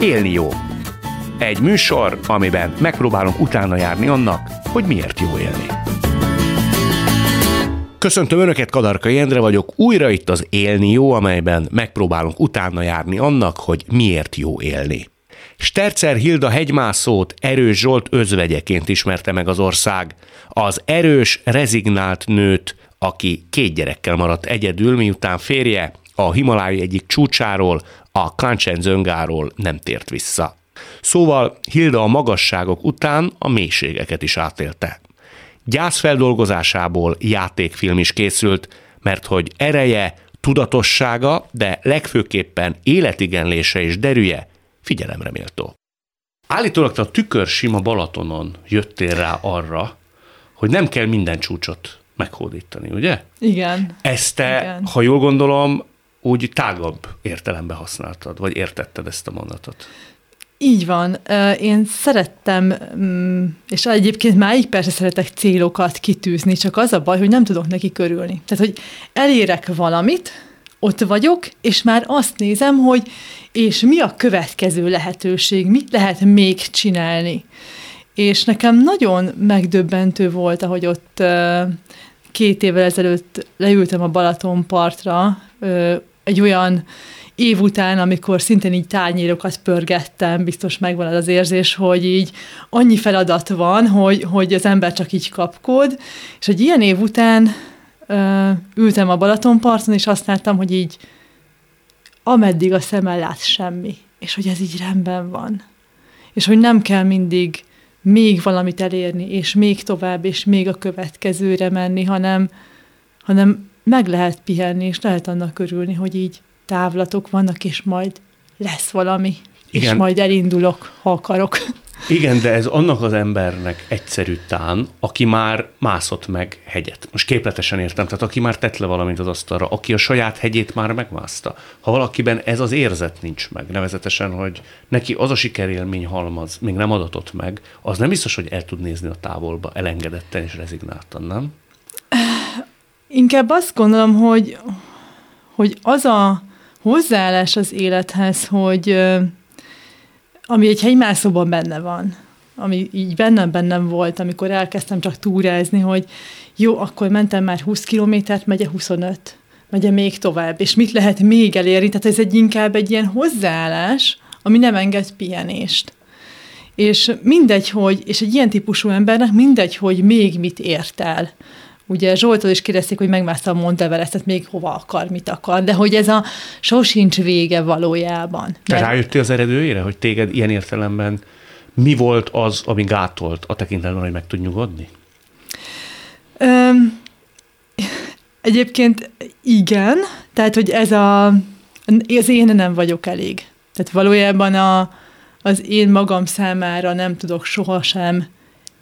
Élni jó. Egy műsor, amiben megpróbálunk utána járni annak, hogy miért jó élni. Köszöntöm Önöket, Kadarka Jendre vagyok, újra itt az Élni jó, amelyben megpróbálunk utána járni annak, hogy miért jó élni. Stercer Hilda hegymászót Erős Zsolt özvegyeként ismerte meg az ország. Az erős, rezignált nőt, aki két gyerekkel maradt egyedül, miután férje a Himalái egyik csúcsáról, a Kanchenjungáról nem tért vissza. Szóval Hilda a magasságok után a mélységeket is átélte. Gyászfeldolgozásából játékfilm is készült, mert hogy ereje, tudatossága, de legfőképpen életigenlése és derűje figyelemre méltó. Állítólag a tükör sima Balatonon jöttél rá arra, hogy nem kell minden csúcsot meghódítani, ugye? Igen. Ezt te, Igen. ha jól gondolom, úgy tágabb értelemben használtad, vagy értetted ezt a mondatot. Így van. Én szerettem, mm, és egyébként máig persze szeretek célokat kitűzni, csak az a baj, hogy nem tudok neki körülni. Tehát, hogy elérek valamit, ott vagyok, és már azt nézem, hogy és mi a következő lehetőség, mit lehet még csinálni. És nekem nagyon megdöbbentő volt, ahogy ott két évvel ezelőtt leültem a Balaton partra, egy olyan év után, amikor szintén így tányérokat pörgettem, biztos megvan az érzés, hogy így annyi feladat van, hogy, hogy az ember csak így kapkod, és egy ilyen év után ö, ültem a Balatonparton, és azt láttam, hogy így ameddig a szemmel lát semmi, és hogy ez így rendben van. És hogy nem kell mindig még valamit elérni, és még tovább, és még a következőre menni, hanem, hanem meg lehet pihenni, és lehet annak örülni, hogy így távlatok vannak, és majd lesz valami, Igen. és majd elindulok, ha akarok. Igen, de ez annak az embernek egyszerű tán, aki már mászott meg hegyet. Most képletesen értem, tehát aki már tett le valamit az asztalra, aki a saját hegyét már megmászta. Ha valakiben ez az érzet nincs meg, nevezetesen, hogy neki az a sikerélmény halmaz még nem adatott meg, az nem biztos, hogy el tud nézni a távolba elengedetten és rezignáltan, nem? Inkább azt gondolom, hogy, hogy az a hozzáállás az élethez, hogy ami egy hegymászóban benne van, ami így bennem bennem volt, amikor elkezdtem csak túrázni, hogy jó, akkor mentem már 20 kilométert, megye 25, megye még tovább, és mit lehet még elérni, tehát ez egy inkább egy ilyen hozzáállás, ami nem enged pihenést. És mindegy, hogy, és egy ilyen típusú embernek mindegy, hogy még mit ért el. Ugye Zsoltól is kérdezték, hogy megmászta a Monteverestet, még hova akar, mit akar, de hogy ez a sosincs vége valójában. Mert- rájöttél az eredőjére, hogy téged ilyen értelemben mi volt az, ami gátolt a tekintetben, hogy meg tud nyugodni? Öm, egyébként igen, tehát, hogy ez a, az én nem vagyok elég. Tehát valójában a, az én magam számára nem tudok sohasem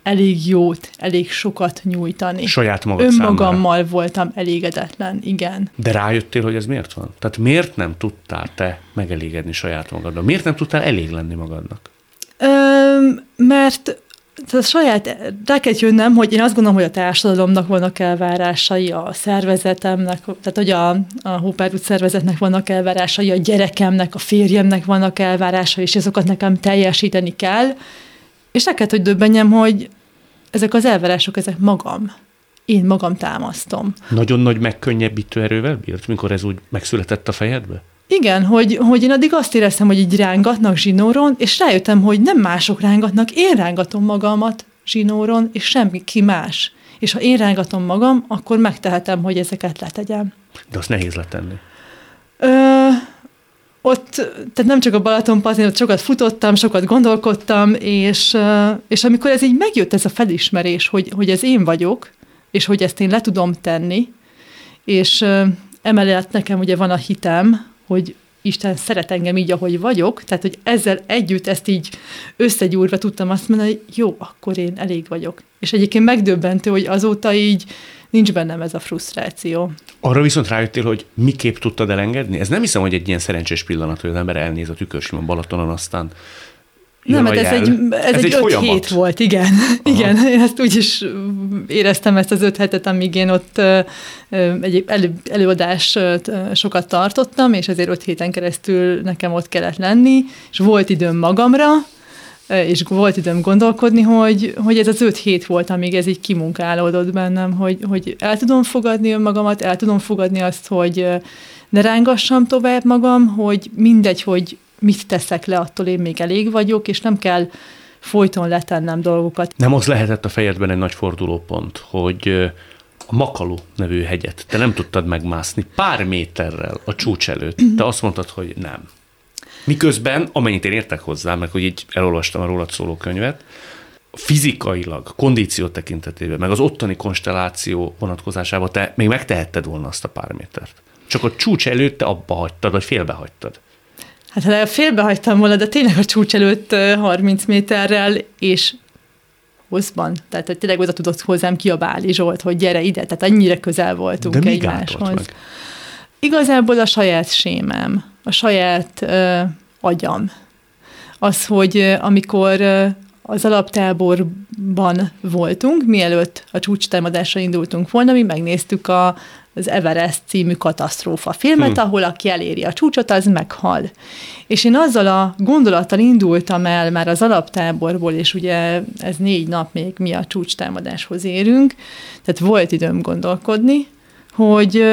elég jót, elég sokat nyújtani. Saját magad számára. Önmagammal voltam elégedetlen, igen. De rájöttél, hogy ez miért van? Tehát miért nem tudtál te megelégedni saját magadnak? Miért nem tudtál elég lenni magadnak? Öm, mert tehát a saját, rá kell jönnöm, hogy én azt gondolom, hogy a társadalomnak vannak elvárásai, a szervezetemnek, tehát hogy a, a Hópárút szervezetnek vannak elvárásai, a gyerekemnek, a férjemnek vannak elvárásai, és azokat nekem teljesíteni kell, és neked, hogy döbbenjem, hogy ezek az elvárások, ezek magam. Én magam támasztom. Nagyon nagy megkönnyebbítő erővel bírt, mikor ez úgy megszületett a fejedbe? Igen, hogy, hogy én addig azt éreztem, hogy így rángatnak zsinóron, és rájöttem, hogy nem mások rángatnak, én rángatom magamat zsinóron, és semmi ki más. És ha én rángatom magam, akkor megtehetem, hogy ezeket letegyem. De azt nehéz letenni. Ö, ott, tehát nem csak a Balatonparton, ott sokat futottam, sokat gondolkodtam, és, ö, és amikor ez így megjött ez a felismerés, hogy, hogy ez én vagyok, és hogy ezt én le tudom tenni, és ö, emellett nekem ugye van a hitem, hogy Isten szeret engem így, ahogy vagyok, tehát hogy ezzel együtt ezt így összegyúrva tudtam azt mondani, hogy jó, akkor én elég vagyok. És egyébként megdöbbentő, hogy azóta így nincs bennem ez a frusztráció. Arra viszont rájöttél, hogy miképp tudtad elengedni? Ez nem hiszem, hogy egy ilyen szerencsés pillanat, hogy az ember elnéz a tükörsima Balatonon, aztán Nem, mert ez egy, ez, ez egy, egy öt hét volt, igen. Aha. Igen, én ezt úgy is éreztem ezt az öt hetet, amíg én ott egy elő, előadást sokat tartottam, és ezért öt héten keresztül nekem ott kellett lenni, és volt időm magamra, és volt időm gondolkodni, hogy, hogy ez az öt hét volt, amíg ez így kimunkálódott bennem, hogy, hogy el tudom fogadni önmagamat, el tudom fogadni azt, hogy ne rángassam tovább magam, hogy mindegy, hogy mit teszek le, attól én még elég vagyok, és nem kell folyton letennem dolgokat. Nem az lehetett a fejedben egy nagy fordulópont, hogy a Makaló nevű hegyet te nem tudtad megmászni pár méterrel a csúcs előtt. Te azt mondtad, hogy nem. Miközben, amennyit én értek hozzá, meg hogy így elolvastam a rólad szóló könyvet, fizikailag, kondíció tekintetében, meg az ottani konstelláció vonatkozásában te még megtehetted volna azt a pár métert. Csak a csúcs előtt te abba hagytad, vagy félbe hagytad. Hát ha félbehagytam volna, de tényleg a csúcs előtt 30 méterrel, és hosszban. Tehát hogy tényleg oda tudott hozzám kiabálni Zsolt, hogy gyere ide, tehát annyira közel voltunk de egymáshoz. Meg? Igazából a saját sémem, a saját ö, agyam. Az, hogy amikor az alaptáborban voltunk, mielőtt a csúcstámadásra indultunk volna, mi megnéztük a, az Everest című katasztrófa filmet, hmm. ahol aki eléri a csúcsot, az meghal. És én azzal a gondolattal indultam el már az alaptáborból, és ugye ez négy nap még mi a csúcstámadáshoz érünk, tehát volt időm gondolkodni, hogy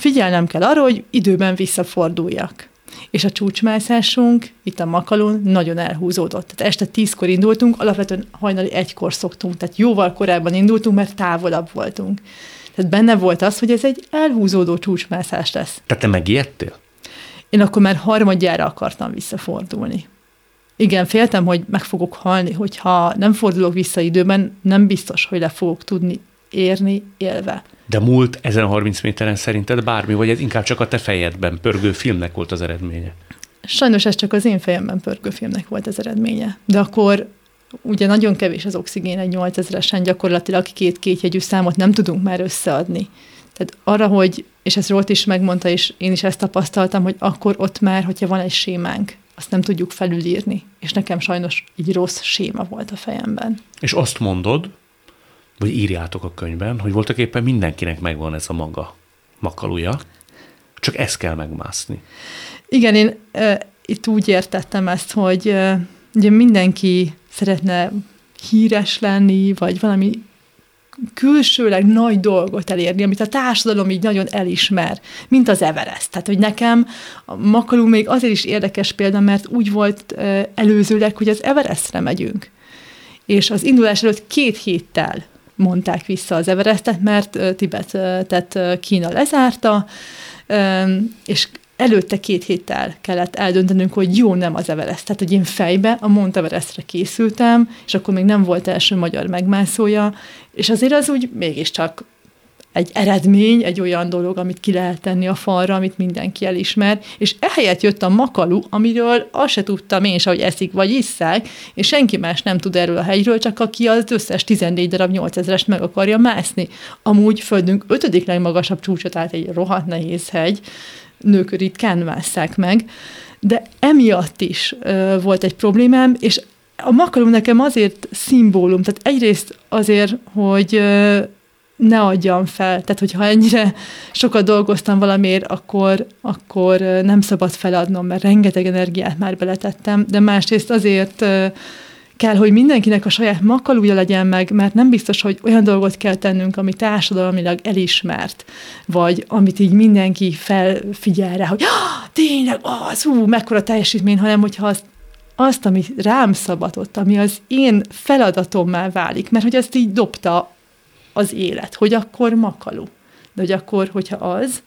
figyelnem kell arra, hogy időben visszaforduljak. És a csúcsmászásunk itt a Makalon nagyon elhúzódott. Tehát este tízkor indultunk, alapvetően hajnali egykor szoktunk, tehát jóval korábban indultunk, mert távolabb voltunk. Tehát benne volt az, hogy ez egy elhúzódó csúcsmászás lesz. Tehát te megijedtél? Én akkor már harmadjára akartam visszafordulni. Igen, féltem, hogy meg fogok halni, hogyha nem fordulok vissza időben, nem biztos, hogy le fogok tudni érni élve. De múlt ezen a 30 méteren szerinted bármi, vagy ez inkább csak a te fejedben pörgő filmnek volt az eredménye? Sajnos ez csak az én fejemben pörgő filmnek volt az eredménye. De akkor ugye nagyon kevés az oxigén egy 8000-esen, gyakorlatilag két kétjegyű számot nem tudunk már összeadni. Tehát arra, hogy, és ezt Rolt is megmondta, és én is ezt tapasztaltam, hogy akkor ott már, hogyha van egy sémánk, azt nem tudjuk felülírni. És nekem sajnos egy rossz séma volt a fejemben. És azt mondod, vagy írjátok a könyvben, hogy voltak éppen mindenkinek megvan ez a maga makalúja, csak ezt kell megmászni. Igen, én e, itt úgy értettem ezt, hogy e, ugye mindenki szeretne híres lenni, vagy valami külsőleg nagy dolgot elérni, amit a társadalom így nagyon elismer, mint az Everest. Tehát, hogy nekem a Makalú még azért is érdekes példa, mert úgy volt előzőleg, hogy az Everestre megyünk. És az indulás előtt két héttel mondták vissza az Everestet, mert Tibetet Kína lezárta, és előtte két héttel kellett eldöntenünk, hogy jó, nem az Everest. Tehát, hogy én fejbe a Mount Everestre készültem, és akkor még nem volt első magyar megmászója, és azért az úgy mégiscsak egy eredmény, egy olyan dolog, amit ki lehet tenni a falra, amit mindenki elismer, és ehelyett jött a makalu, amiről azt se tudtam én se, hogy eszik vagy isszák, és senki más nem tud erről a hegyről, csak aki az összes 14 darab 8000-est meg akarja mászni. Amúgy földünk ötödik legmagasabb csúcsa, tehát egy rohadt nehéz hegy, nők ritkán másszák meg, de emiatt is ö, volt egy problémám, és a makalu nekem azért szimbólum, tehát egyrészt azért, hogy ö, ne adjam fel. Tehát, hogyha ennyire sokat dolgoztam valamiért, akkor, akkor nem szabad feladnom, mert rengeteg energiát már beletettem, de másrészt azért kell, hogy mindenkinek a saját makalúja legyen meg, mert nem biztos, hogy olyan dolgot kell tennünk, ami társadalmilag elismert, vagy amit így mindenki felfigyel rá, hogy tényleg az, ú, mekkora teljesítmény, hanem hogyha azt, azt, ami rám szabadott, ami az én feladatommá válik, mert hogy ezt így dobta az élet, hogy akkor makalú. De hogy akkor, hogyha az,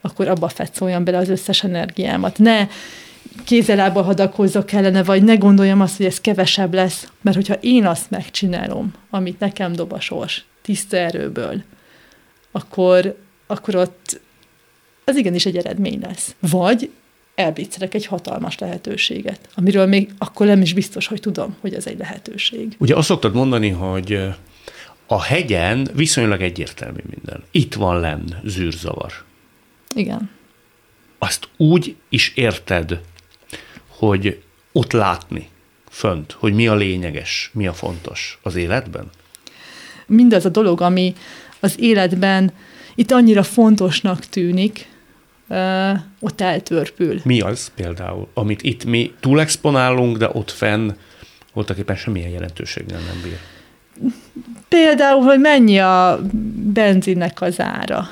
akkor abba fetszoljam bele az összes energiámat. Ne kézelába hadakozzak kellene, vagy ne gondoljam azt, hogy ez kevesebb lesz, mert hogyha én azt megcsinálom, amit nekem dob a sors, tiszta erőből, akkor, akkor ott az igenis egy eredmény lesz. Vagy elbiccelek egy hatalmas lehetőséget, amiről még akkor nem is biztos, hogy tudom, hogy ez egy lehetőség. Ugye azt szoktad mondani, hogy a hegyen viszonylag egyértelmű minden. Itt van lenn zűrzavar. Igen. Azt úgy is érted, hogy ott látni, fönt, hogy mi a lényeges, mi a fontos az életben? Mindaz a dolog, ami az életben itt annyira fontosnak tűnik, uh, ott eltörpül. Mi az például, amit itt mi túlexponálunk, de ott fenn voltak éppen semmilyen jelentőséggel nem bír? Például, hogy mennyi a benzinnek az ára.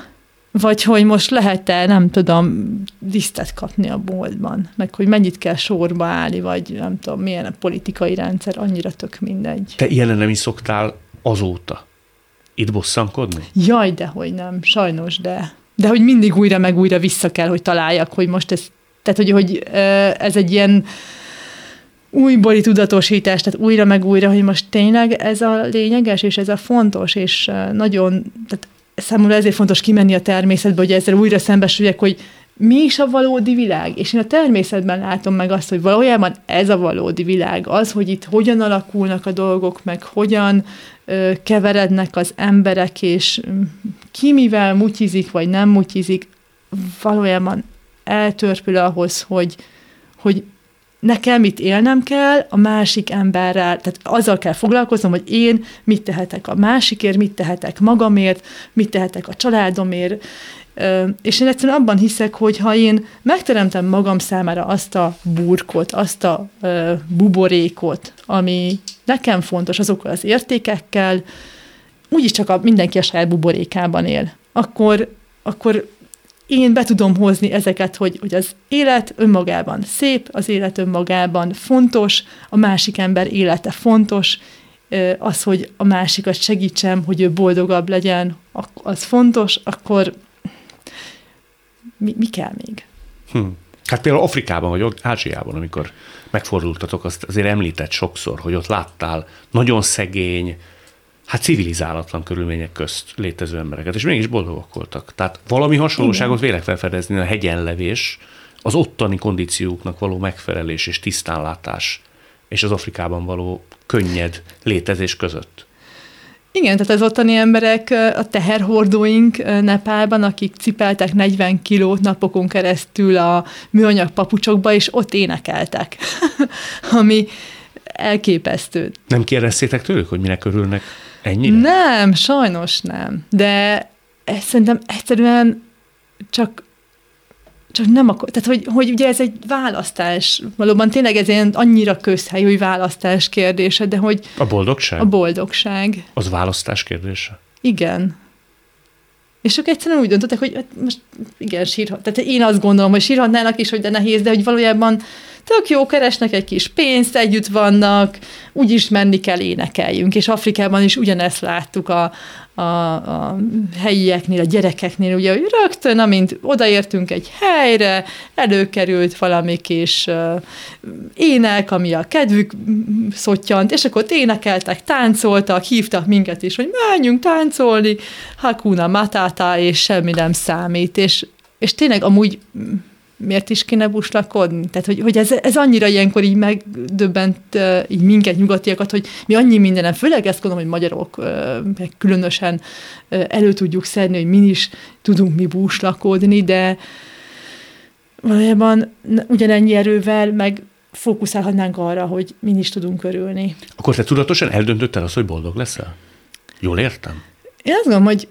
Vagy hogy most lehet-e, nem tudom, lisztet kapni a boltban, meg hogy mennyit kell sorba állni, vagy nem tudom, milyen a politikai rendszer, annyira tök mindegy. Te ilyen nem is szoktál azóta itt bosszankodni? Jaj, de hogy nem, sajnos, de. De hogy mindig újra meg újra vissza kell, hogy találjak, hogy most ez, tehát hogy, hogy ez egy ilyen újbóli tudatosítás, tehát újra meg újra, hogy most tényleg ez a lényeges, és ez a fontos, és nagyon, tehát számomra ezért fontos kimenni a természetbe, hogy ezzel újra szembesüljek, hogy mi is a valódi világ. És én a természetben látom meg azt, hogy valójában ez a valódi világ. Az, hogy itt hogyan alakulnak a dolgok, meg hogyan ö, keverednek az emberek, és ki mivel mutyizik, vagy nem mutyizik, valójában eltörpül ahhoz, hogy, hogy nekem itt élnem kell, a másik emberrel, tehát azzal kell foglalkoznom, hogy én mit tehetek a másikért, mit tehetek magamért, mit tehetek a családomért, és én egyszerűen abban hiszek, hogy ha én megteremtem magam számára azt a burkot, azt a buborékot, ami nekem fontos azokkal az értékekkel, úgyis csak a, mindenki a saját buborékában él, akkor, akkor én be tudom hozni ezeket, hogy, hogy az élet önmagában szép, az élet önmagában fontos, a másik ember élete fontos, az, hogy a másikat segítsem, hogy ő boldogabb legyen, az fontos, akkor mi, mi kell még? Hm. Hát például Afrikában, vagy Ázsiában, amikor megfordultatok, azt azért említett sokszor, hogy ott láttál nagyon szegény, hát civilizálatlan körülmények közt létező embereket, és mégis boldogok voltak. Tehát valami hasonlóságot vélek felfedezni a hegyenlevés, az ottani kondícióknak való megfelelés és tisztánlátás, és az Afrikában való könnyed létezés között. Igen, tehát az ottani emberek, a teherhordóink Nepálban, akik cipeltek 40 kilót napokon keresztül a műanyag papucsokba, és ott énekeltek, ami elképesztő. Nem kérdeztétek tőlük, hogy minek örülnek ennyire? Nem, sajnos nem. De ez szerintem egyszerűen csak csak nem akar, tehát hogy, hogy ugye ez egy választás, valóban tényleg ez ilyen annyira közhely, hogy választás kérdése, de hogy... A boldogság? A boldogság. Az választás kérdése? Igen. És ők egyszerűen úgy döntöttek, hogy hát most igen, sírhat. Tehát én azt gondolom, hogy sírhatnának is, hogy de nehéz, de hogy valójában tök jó, keresnek egy kis pénzt, együtt vannak, úgyis menni kell, énekeljünk. És Afrikában is ugyanezt láttuk a, a, a helyieknél, a gyerekeknél, ugye, hogy rögtön, amint odaértünk egy helyre, előkerült valami kis uh, ének, ami a kedvük szottyant, és akkor ott énekeltek, táncoltak, hívtak minket is, hogy menjünk táncolni, Hakuna Matata, és semmi nem számít, és, és tényleg amúgy miért is kéne buslakodni? Tehát, hogy, hogy ez, ez annyira ilyenkor így megdöbbent így minket, nyugatiakat, hogy mi annyi mindenem, főleg ezt gondolom, hogy magyarok meg különösen elő tudjuk szedni, hogy mi is tudunk mi búslakodni, de valójában ugyanennyi erővel meg fókuszálhatnánk arra, hogy mi is tudunk örülni. Akkor te tudatosan eldöntötted azt, hogy boldog leszel? Jól értem? Én azt gondolom, hogy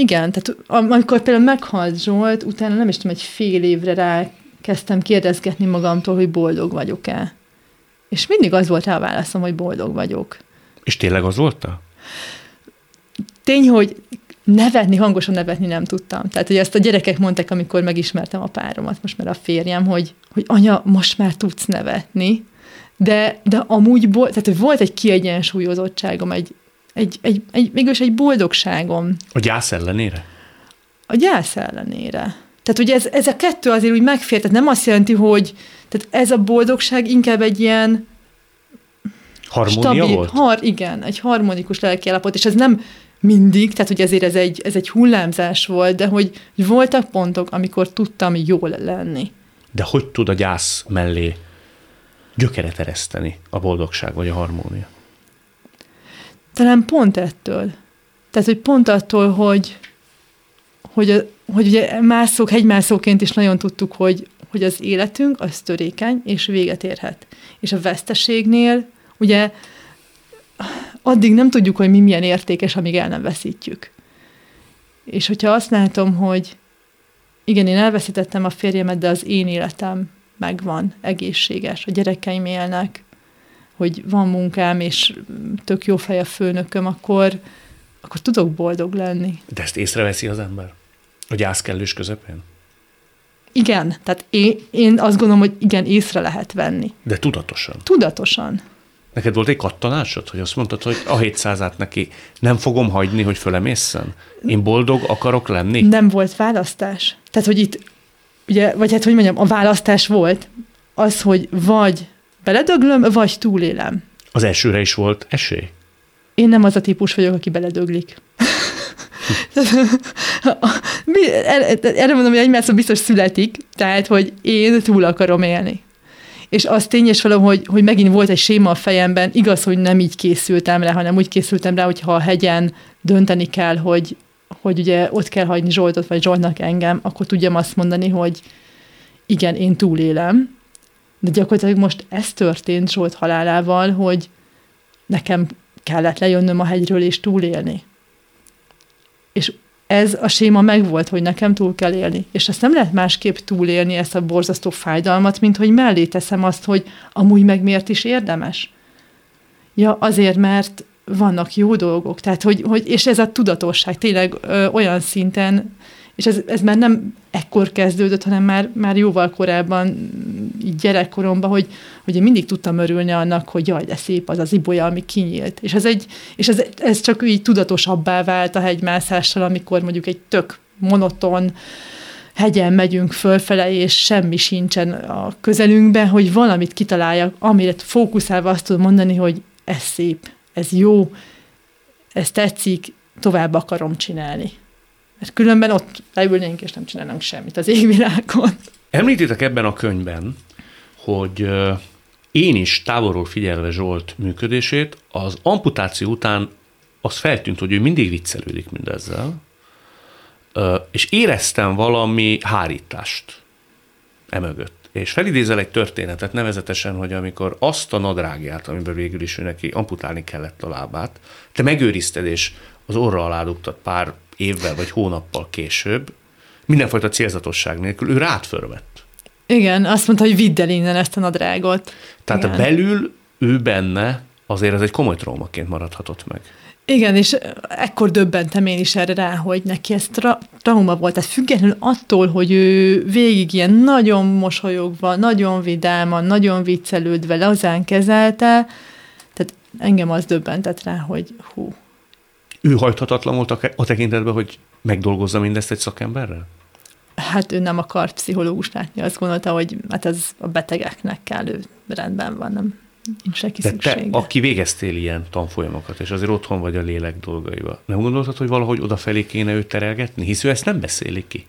igen, tehát amikor például meghalt Zsolt, utána nem is tudom, egy fél évre rá kezdtem kérdezgetni magamtól, hogy boldog vagyok-e. És mindig az volt rá a válaszom, hogy boldog vagyok. És tényleg az volt? Tény, hogy nevetni, hangosan nevetni nem tudtam. Tehát, hogy ezt a gyerekek mondták, amikor megismertem a páromat, most már a férjem, hogy, hogy anya, most már tudsz nevetni, de, de amúgy, tehát volt egy kiegyensúlyozottságom, egy, egy, egy, egy, mégis egy boldogságom. A gyász ellenére? A gyász ellenére. Tehát ugye ez, ez a kettő azért úgy megfér, tehát nem azt jelenti, hogy tehát ez a boldogság inkább egy ilyen Harmónia stabil, volt? Har, igen, egy harmonikus lelkiállapot, és ez nem mindig, tehát hogy ezért ez egy, ez egy hullámzás volt, de hogy voltak pontok, amikor tudtam jól lenni. De hogy tud a gyász mellé gyökeret ereszteni a boldogság vagy a harmónia? Talán pont ettől. Tehát, hogy pont attól, hogy, hogy, hogy ugye mászók, hegymászóként is nagyon tudtuk, hogy, hogy az életünk az törékeny és véget érhet. És a veszteségnél ugye addig nem tudjuk, hogy mi milyen értékes, amíg el nem veszítjük. És hogyha azt látom, hogy igen, én elveszítettem a férjemet, de az én életem megvan, egészséges, a gyerekeim élnek, hogy van munkám, és tök jó fej a főnököm, akkor, akkor tudok boldog lenni. De ezt észreveszi az ember? A gyász kellős közepén? Igen, tehát én, én azt gondolom, hogy igen, észre lehet venni. De tudatosan? Tudatosan. Neked volt egy kattanásod, hogy azt mondtad, hogy a 700-át neki nem fogom hagyni, hogy fölemészen? Én boldog akarok lenni? Nem volt választás. Tehát, hogy itt, ugye, vagy hát, hogy mondjam, a választás volt az, hogy vagy beledöglöm, vagy túlélem. Az elsőre is volt esély? Én nem az a típus vagyok, aki beledöglik. Erre mondom, hogy egymásra biztos születik, tehát, hogy én túl akarom élni. És az tényes való, hogy, hogy megint volt egy séma a fejemben, igaz, hogy nem így készültem rá, hanem úgy készültem rá, hogyha a hegyen dönteni kell, hogy, hogy ugye ott kell hagyni Zsoltot, vagy Zsoltnak engem, akkor tudjam azt mondani, hogy igen, én túlélem, de gyakorlatilag most ez történt Zsolt halálával, hogy nekem kellett lejönnöm a hegyről és túlélni. És ez a séma megvolt, hogy nekem túl kell élni. És ezt nem lehet másképp túlélni, ezt a borzasztó fájdalmat, mint hogy mellé teszem azt, hogy amúgy meg miért is érdemes. Ja, azért, mert vannak jó dolgok. Tehát, hogy, hogy és ez a tudatosság tényleg ö, olyan szinten és ez, ez már nem ekkor kezdődött, hanem már, már jóval korábban, így gyerekkoromban, hogy, hogy én mindig tudtam örülni annak, hogy jaj, de szép az az ibolya, ami kinyílt. És ez, egy, és ez, ez csak így tudatosabbá vált a hegymászással, amikor mondjuk egy tök monoton, hegyen megyünk fölfele, és semmi sincsen a közelünkben, hogy valamit kitaláljak, amire fókuszálva azt tudom mondani, hogy ez szép, ez jó, ez tetszik, tovább akarom csinálni. Mert különben ott leülnénk, és nem csinálnánk semmit az égvilágon. Említitek ebben a könyvben, hogy én is távolról figyelve Zsolt működését, az amputáció után az feltűnt, hogy ő mindig viccelődik mindezzel, és éreztem valami hárítást emögött. És felidézel egy történetet, nevezetesen, hogy amikor azt a nadrágját, amiben végül is ő neki amputálni kellett a lábát, te megőrizted, és az orra alá pár évvel vagy hónappal később, mindenfajta célzatosság nélkül, ő rád fölvett. Igen, azt mondta, hogy vidd el innen ezt a nadrágot. Tehát Igen. a belül ő benne azért ez egy komoly traumaként maradhatott meg. Igen, és ekkor döbbentem én is erre rá, hogy neki ez tra- trauma volt. Tehát függetlenül attól, hogy ő végig ilyen nagyon mosolyogva, nagyon vidáman, nagyon viccelődve lazán kezelte, tehát engem az döbbentett rá, hogy hú, ő hajthatatlan volt a tekintetben, hogy megdolgozza mindezt egy szakemberrel? Hát ő nem akart pszichológus látni, azt gondolta, hogy hát ez a betegeknek kell, ő rendben van, nem nincs neki De te, aki végeztél ilyen tanfolyamokat, és azért otthon vagy a lélek dolgaival, nem gondoltad, hogy valahogy odafelé kéne őt terelgetni? Hisz ő ezt nem beszéli ki.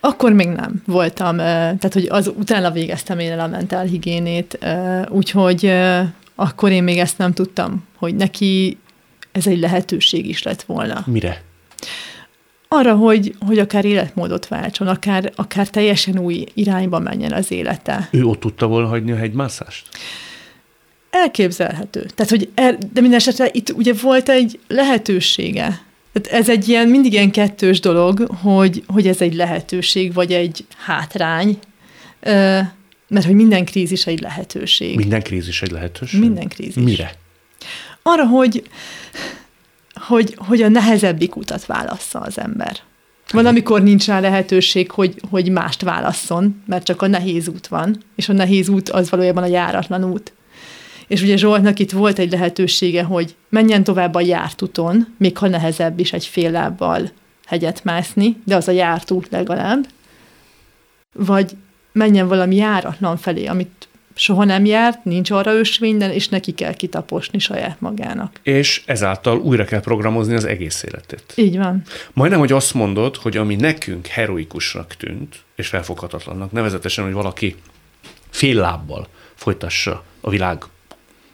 Akkor még nem voltam, tehát hogy az utána végeztem én el a mentálhigiénét, úgyhogy akkor én még ezt nem tudtam, hogy neki ez egy lehetőség is lett volna. Mire? Arra, hogy, hogy akár életmódot váltson, akár, akár teljesen új irányba menjen az élete. Ő ott tudta volna hagyni a hegymászást? Elképzelhető. Tehát, hogy er, de minden esetre itt ugye volt egy lehetősége. Tehát ez egy ilyen, mindig ilyen kettős dolog, hogy, hogy ez egy lehetőség, vagy egy hátrány, mert hogy minden krízis egy lehetőség. Minden krízis egy lehetőség? Minden krízis. Mire? Arra, hogy, hogy, hogy a nehezebbik utat válassza az ember. Van, amikor nincs rá lehetőség, hogy, hogy mást válasszon, mert csak a nehéz út van, és a nehéz út az valójában a járatlan út. És ugye Zsoltnak itt volt egy lehetősége, hogy menjen tovább a járt úton, még ha nehezebb is egy fél lábbal hegyet mászni, de az a járt út legalább, vagy menjen valami járatlan felé, amit soha nem járt, nincs arra ösvényen, és neki kell kitaposni saját magának. És ezáltal újra kell programozni az egész életét. Így van. Majdnem, hogy azt mondod, hogy ami nekünk heroikusnak tűnt, és felfoghatatlannak, nevezetesen, hogy valaki fél lábbal folytassa a világ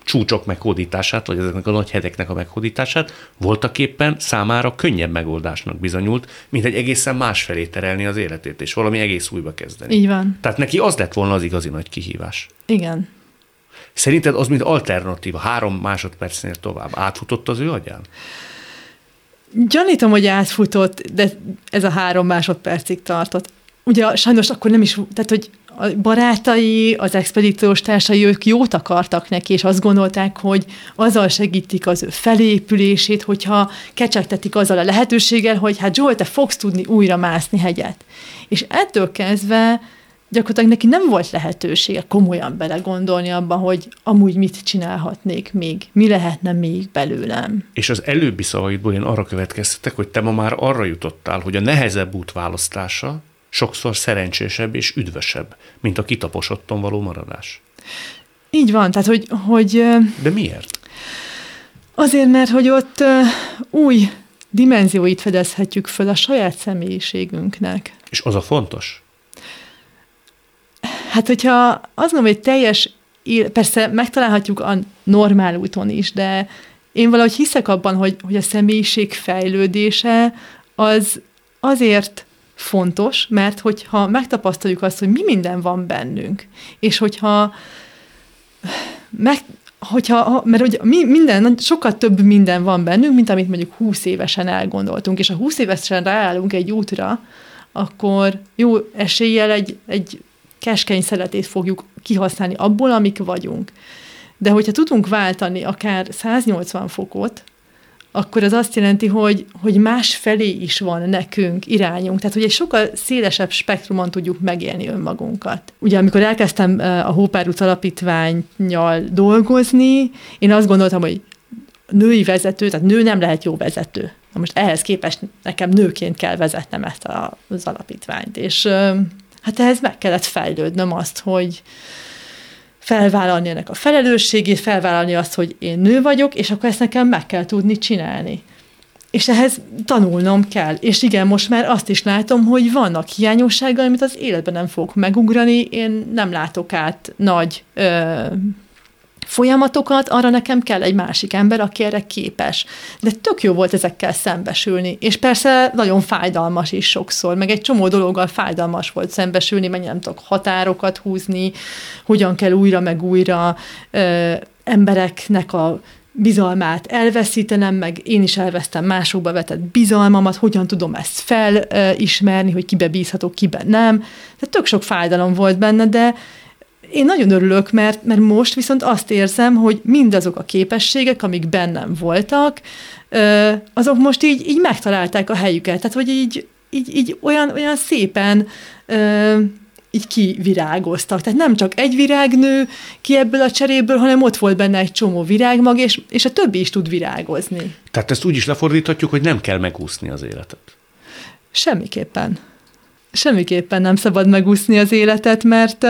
csúcsok meghódítását, vagy ezeknek a nagy heteknek a meghódítását voltak éppen számára könnyebb megoldásnak bizonyult, mint egy egészen másfelé terelni az életét, és valami egész újba kezdeni. Így van. Tehát neki az lett volna az igazi nagy kihívás. Igen. Szerinted az, mint alternatíva, három másodpercnél tovább átfutott az ő agyán? Gyanítom, hogy átfutott, de ez a három másodpercig tartott. Ugye sajnos akkor nem is, tehát hogy a barátai, az expedíciós társai, ők jót akartak neki, és azt gondolták, hogy azzal segítik az ő felépülését, hogyha kecsegtetik azzal a lehetőséggel, hogy hát Joel, te fogsz tudni újra mászni hegyet. És ettől kezdve gyakorlatilag neki nem volt lehetősége komolyan belegondolni abba, hogy amúgy mit csinálhatnék még, mi lehetne még belőlem. És az előbbi szavaidból én arra következtetek, hogy te ma már arra jutottál, hogy a nehezebb út választása sokszor szerencsésebb és üdvösebb, mint a kitaposotton való maradás. Így van, tehát hogy... hogy De miért? Azért, mert hogy ott új dimenzióit fedezhetjük föl a saját személyiségünknek. És az a fontos? Hát, hogyha azt mondom, hogy teljes, persze megtalálhatjuk a normál úton is, de én valahogy hiszek abban, hogy, hogy a személyiség fejlődése az azért fontos, mert hogyha megtapasztaljuk azt, hogy mi minden van bennünk, és hogyha meg, hogyha, mert hogy mi, minden, sokkal több minden van bennünk, mint amit mondjuk 20 évesen elgondoltunk, és ha 20 évesen ráállunk egy útra, akkor jó eséllyel egy, egy keskeny szeletét fogjuk kihasználni abból, amik vagyunk. De hogyha tudunk váltani akár 180 fokot, akkor az azt jelenti, hogy, hogy más felé is van nekünk irányunk. Tehát, hogy egy sokkal szélesebb spektrumon tudjuk megélni önmagunkat. Ugye, amikor elkezdtem a Hópárút Alapítványjal dolgozni, én azt gondoltam, hogy női vezető, tehát nő nem lehet jó vezető. Na most ehhez képest nekem nőként kell vezetnem ezt az alapítványt. És hát ehhez meg kellett fejlődnöm azt, hogy, felvállalni ennek a felelősségét, felvállalni azt, hogy én nő vagyok, és akkor ezt nekem meg kell tudni csinálni. És ehhez tanulnom kell. És igen, most már azt is látom, hogy vannak hiányosságai, amit az életben nem fogok megugrani, én nem látok át nagy ö, folyamatokat, arra nekem kell egy másik ember, aki erre képes. De tök jó volt ezekkel szembesülni, és persze nagyon fájdalmas is sokszor, meg egy csomó dologgal fájdalmas volt szembesülni, mert nem tudok határokat húzni, hogyan kell újra meg újra ö, embereknek a bizalmát elveszítenem, meg én is elvesztem másokba vetett bizalmamat, hogyan tudom ezt felismerni, hogy kibe bízhatok, kibe nem. Tehát tök sok fájdalom volt benne, de én nagyon örülök, mert, mert most viszont azt érzem, hogy mindazok a képességek, amik bennem voltak, azok most így, így megtalálták a helyüket. Tehát, hogy így, így, így olyan, olyan szépen így kivirágoztak. Tehát nem csak egy virágnő ki ebből a cseréből, hanem ott volt benne egy csomó virágmag, és, és a többi is tud virágozni. Tehát ezt úgy is lefordíthatjuk, hogy nem kell megúszni az életet. Semmiképpen. Semmiképpen nem szabad megúszni az életet, mert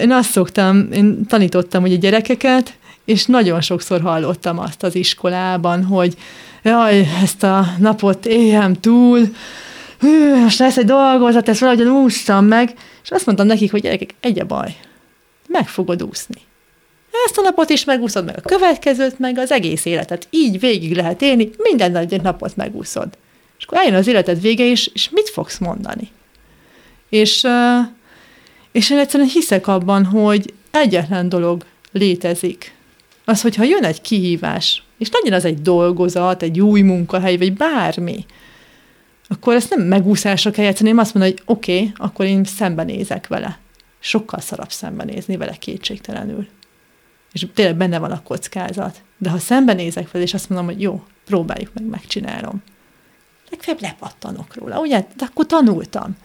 én azt szoktam, én tanítottam ugye gyerekeket, és nagyon sokszor hallottam azt az iskolában, hogy jaj, ezt a napot éljem túl, hű, most lesz egy dolgozat, ezt valahogyan úsztam meg, és azt mondtam nekik, hogy gyerekek, egy a baj, meg fogod úszni. Ezt a napot is megúszod, meg a következőt, meg az egész életet. Így végig lehet élni, minden egy napot megúszod. És akkor eljön az életed vége is, és mit fogsz mondani? És uh, és én egyszerűen hiszek abban, hogy egyetlen dolog létezik. Az, hogyha jön egy kihívás, és legyen az egy dolgozat, egy új munkahely, vagy bármi, akkor ezt nem megúszásra kell játszani, azt mondom, hogy oké, okay, akkor én szembenézek vele. Sokkal szarabb szembenézni vele kétségtelenül. És tényleg benne van a kockázat. De ha szembenézek vele, és azt mondom, hogy jó, próbáljuk meg, megcsinálom. Legfeljebb lepattanok róla, ugye? De akkor tanultam.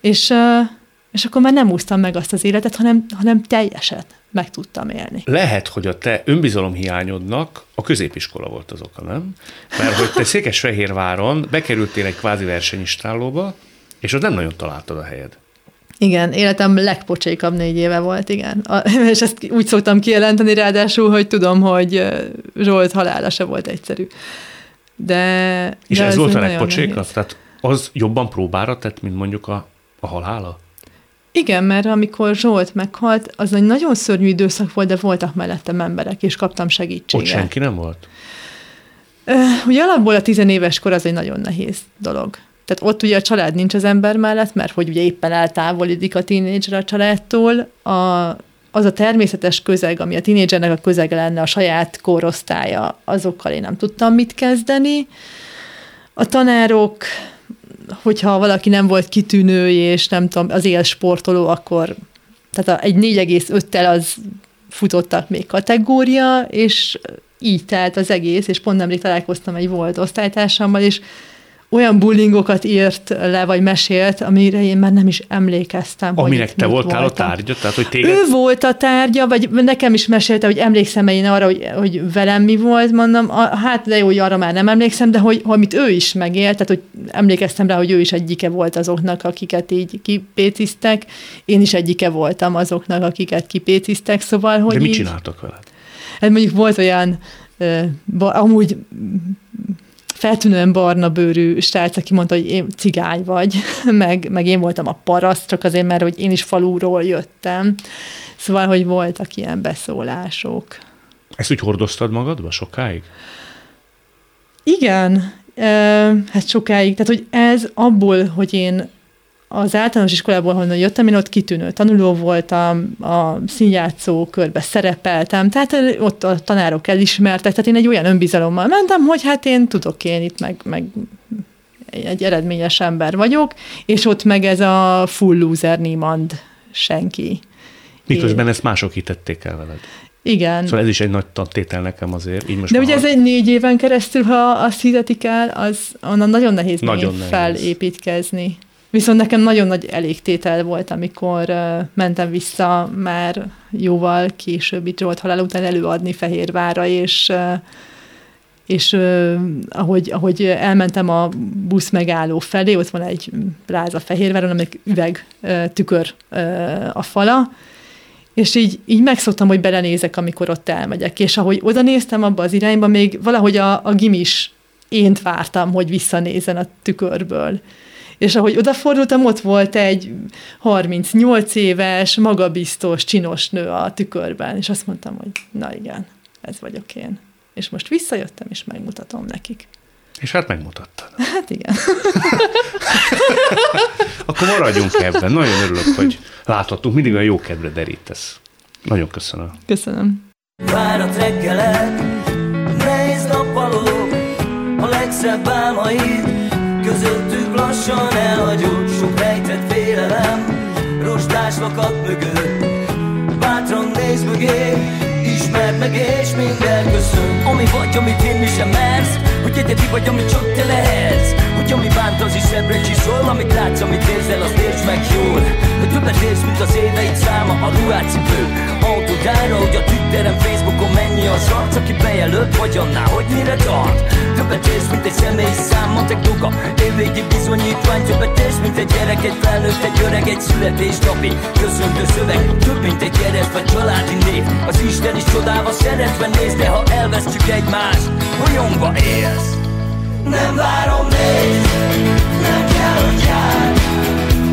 És uh, és akkor már nem úsztam meg azt az életet, hanem, hanem teljeset meg tudtam élni. Lehet, hogy a te önbizalomhiányodnak a középiskola volt az oka, nem? Mert hogy te Székesfehérváron bekerültél egy kvázi versenyistállóba, és ott nem nagyon találtad a helyed. Igen, életem legpocsékabb négy éve volt, igen. A, és ezt úgy szoktam kijelenteni ráadásul, hogy tudom, hogy Zsolt halála se volt egyszerű. De, és de ez volt a legpocsékabb? Tehát az jobban próbára tett, mint mondjuk a, a halála? Igen, mert amikor Zsolt meghalt, az egy nagyon szörnyű időszak volt, de voltak mellettem emberek, és kaptam segítséget. Ott senki nem volt? Ugye alapból a tizenéves kor az egy nagyon nehéz dolog. Tehát ott ugye a család nincs az ember mellett, mert hogy ugye éppen eltávolidik a tínédzser a családtól, a, az a természetes közeg, ami a tínédzsernek a közege lenne, a saját korosztálya, azokkal én nem tudtam mit kezdeni. A tanárok, hogyha valaki nem volt kitűnő, és nem tudom, az élsportoló, akkor tehát egy 4,5-tel az futottak még kategória, és így telt az egész, és pont nemrég találkoztam egy volt osztálytársammal, és olyan bullyingokat írt le, vagy mesélt, amire én már nem is emlékeztem. Aminek te voltál voltam. a tárgya? Tehát, hogy téged... Ő volt a tárgya, vagy nekem is mesélte, hogy emlékszem én arra, hogy, hogy velem mi volt, mondom, a, hát de jó, hogy arra már nem emlékszem, de hogy, amit ő is megélt, tehát hogy emlékeztem rá, hogy ő is egyike volt azoknak, akiket így kipéciztek, én is egyike voltam azoknak, akiket kipéciztek, szóval, hogy De mit így, csináltak veled? Hát mondjuk volt olyan, amúgy feltűnően barna bőrű srác, aki mondta, hogy én cigány vagy, meg, meg én voltam a paraszt, csak azért, mert hogy én is falúról jöttem. Szóval, hogy voltak ilyen beszólások. Ezt úgy hordoztad magadba sokáig? Igen, hát sokáig. Tehát, hogy ez abból, hogy én az általános iskolából, honnan jöttem, én ott kitűnő tanuló voltam, a színjátszó körbe szerepeltem, tehát ott a tanárok elismertek, tehát én egy olyan önbizalommal mentem, hogy hát én tudok én itt, meg, meg egy eredményes ember vagyok, és ott meg ez a full loser niemand senki. Miközben én... ezt mások hitették el veled. Igen. Szóval ez is egy nagy tantétel nekem azért. Így most De ugye ez egy négy éven keresztül, ha azt hitetik el, az onnan nagyon nehéz, nagyon nehéz. felépítkezni. Viszont nekem nagyon nagy elégtétel volt, amikor mentem vissza már jóval később itt Zsolt halál után előadni Fehérvára, és uh, és uh, ahogy, ahogy elmentem a busz megálló felé, ott van egy pláza Fehérváron, amelyik üveg tükör a fala, és így, így megszoktam, hogy belenézek, amikor ott elmegyek. És ahogy oda néztem abba az irányba, még valahogy a, a gimis ént vártam, hogy visszanézen a tükörből. És ahogy odafordultam, ott volt egy 38 éves, magabiztos, csinos nő a tükörben, és azt mondtam, hogy na igen, ez vagyok én. És most visszajöttem, és megmutatom nekik. És hát megmutattad. Hát igen. Akkor maradjunk ebben. Nagyon örülök, hogy láthattunk. Mindig olyan jó kedvre derítesz. Nagyon köszönöm. Köszönöm. Várat reggelek, nehéz nappaló, a legszebb álmaid, Közöttük lassan elhagyott sok rejtett félelem Rostás vakat mögött. Bátran néz mögé Ismerd meg és minden köszön. Ami vagy, amit én sem mersz Hogy egyedi vagy, amit csak te lehetsz. Hogy ami bánt, az is szemre csiszol Amit látsz, amit érzel, azt értsd meg jól. Hogy többet érsz, mint az éveid száma A ruhátcipő, autódára Hogy a Twitteren, Facebookon mennyi az arc Aki bejelölt, vagy annál, hogy mire tart. Többet érsz, mint egy személy szám, matek duga Évvégi bizonyítvány Többet érsz, mint egy gyerek, egy felnőtt, egy öreg Egy születésnapi köszöntő szöveg. Több, mint egy kereszt vagy családi név. Az Isten is csodálva szeretve néz De ha elvesztjük egymást, bolyongva élsz. Nem várom, nézd, nem kell, hogy jár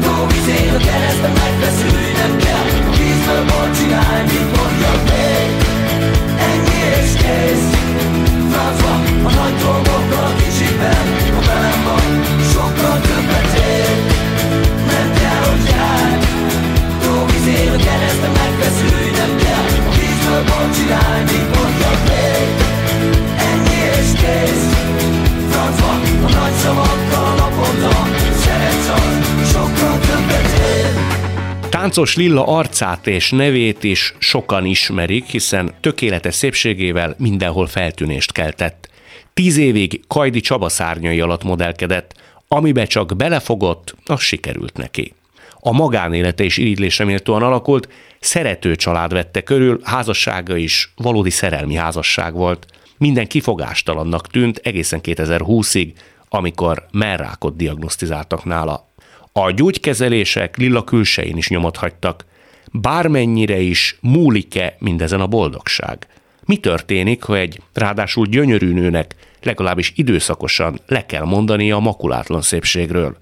Dolgizél a keresztben, megfeszülj, nem kell Ennyi és kész. Francba, a nagy dolgokkal kicsiben Táncos Lilla arcát és nevét is sokan ismerik, hiszen tökéletes szépségével mindenhol feltűnést keltett. Tíz évig Kajdi Csaba szárnyai alatt modellkedett, amibe csak belefogott, az sikerült neki. A magánélete is irigylésre méltóan alakult, szerető család vette körül, házassága is valódi szerelmi házasság volt. Minden kifogástalannak tűnt egészen 2020-ig, amikor merrákot diagnosztizáltak nála. A gyógykezelések lila külsején is nyomot hagytak. Bármennyire is múlik-e mindezen a boldogság? Mi történik, ha egy ráadásul gyönyörű nőnek legalábbis időszakosan le kell mondani a makulátlan szépségről?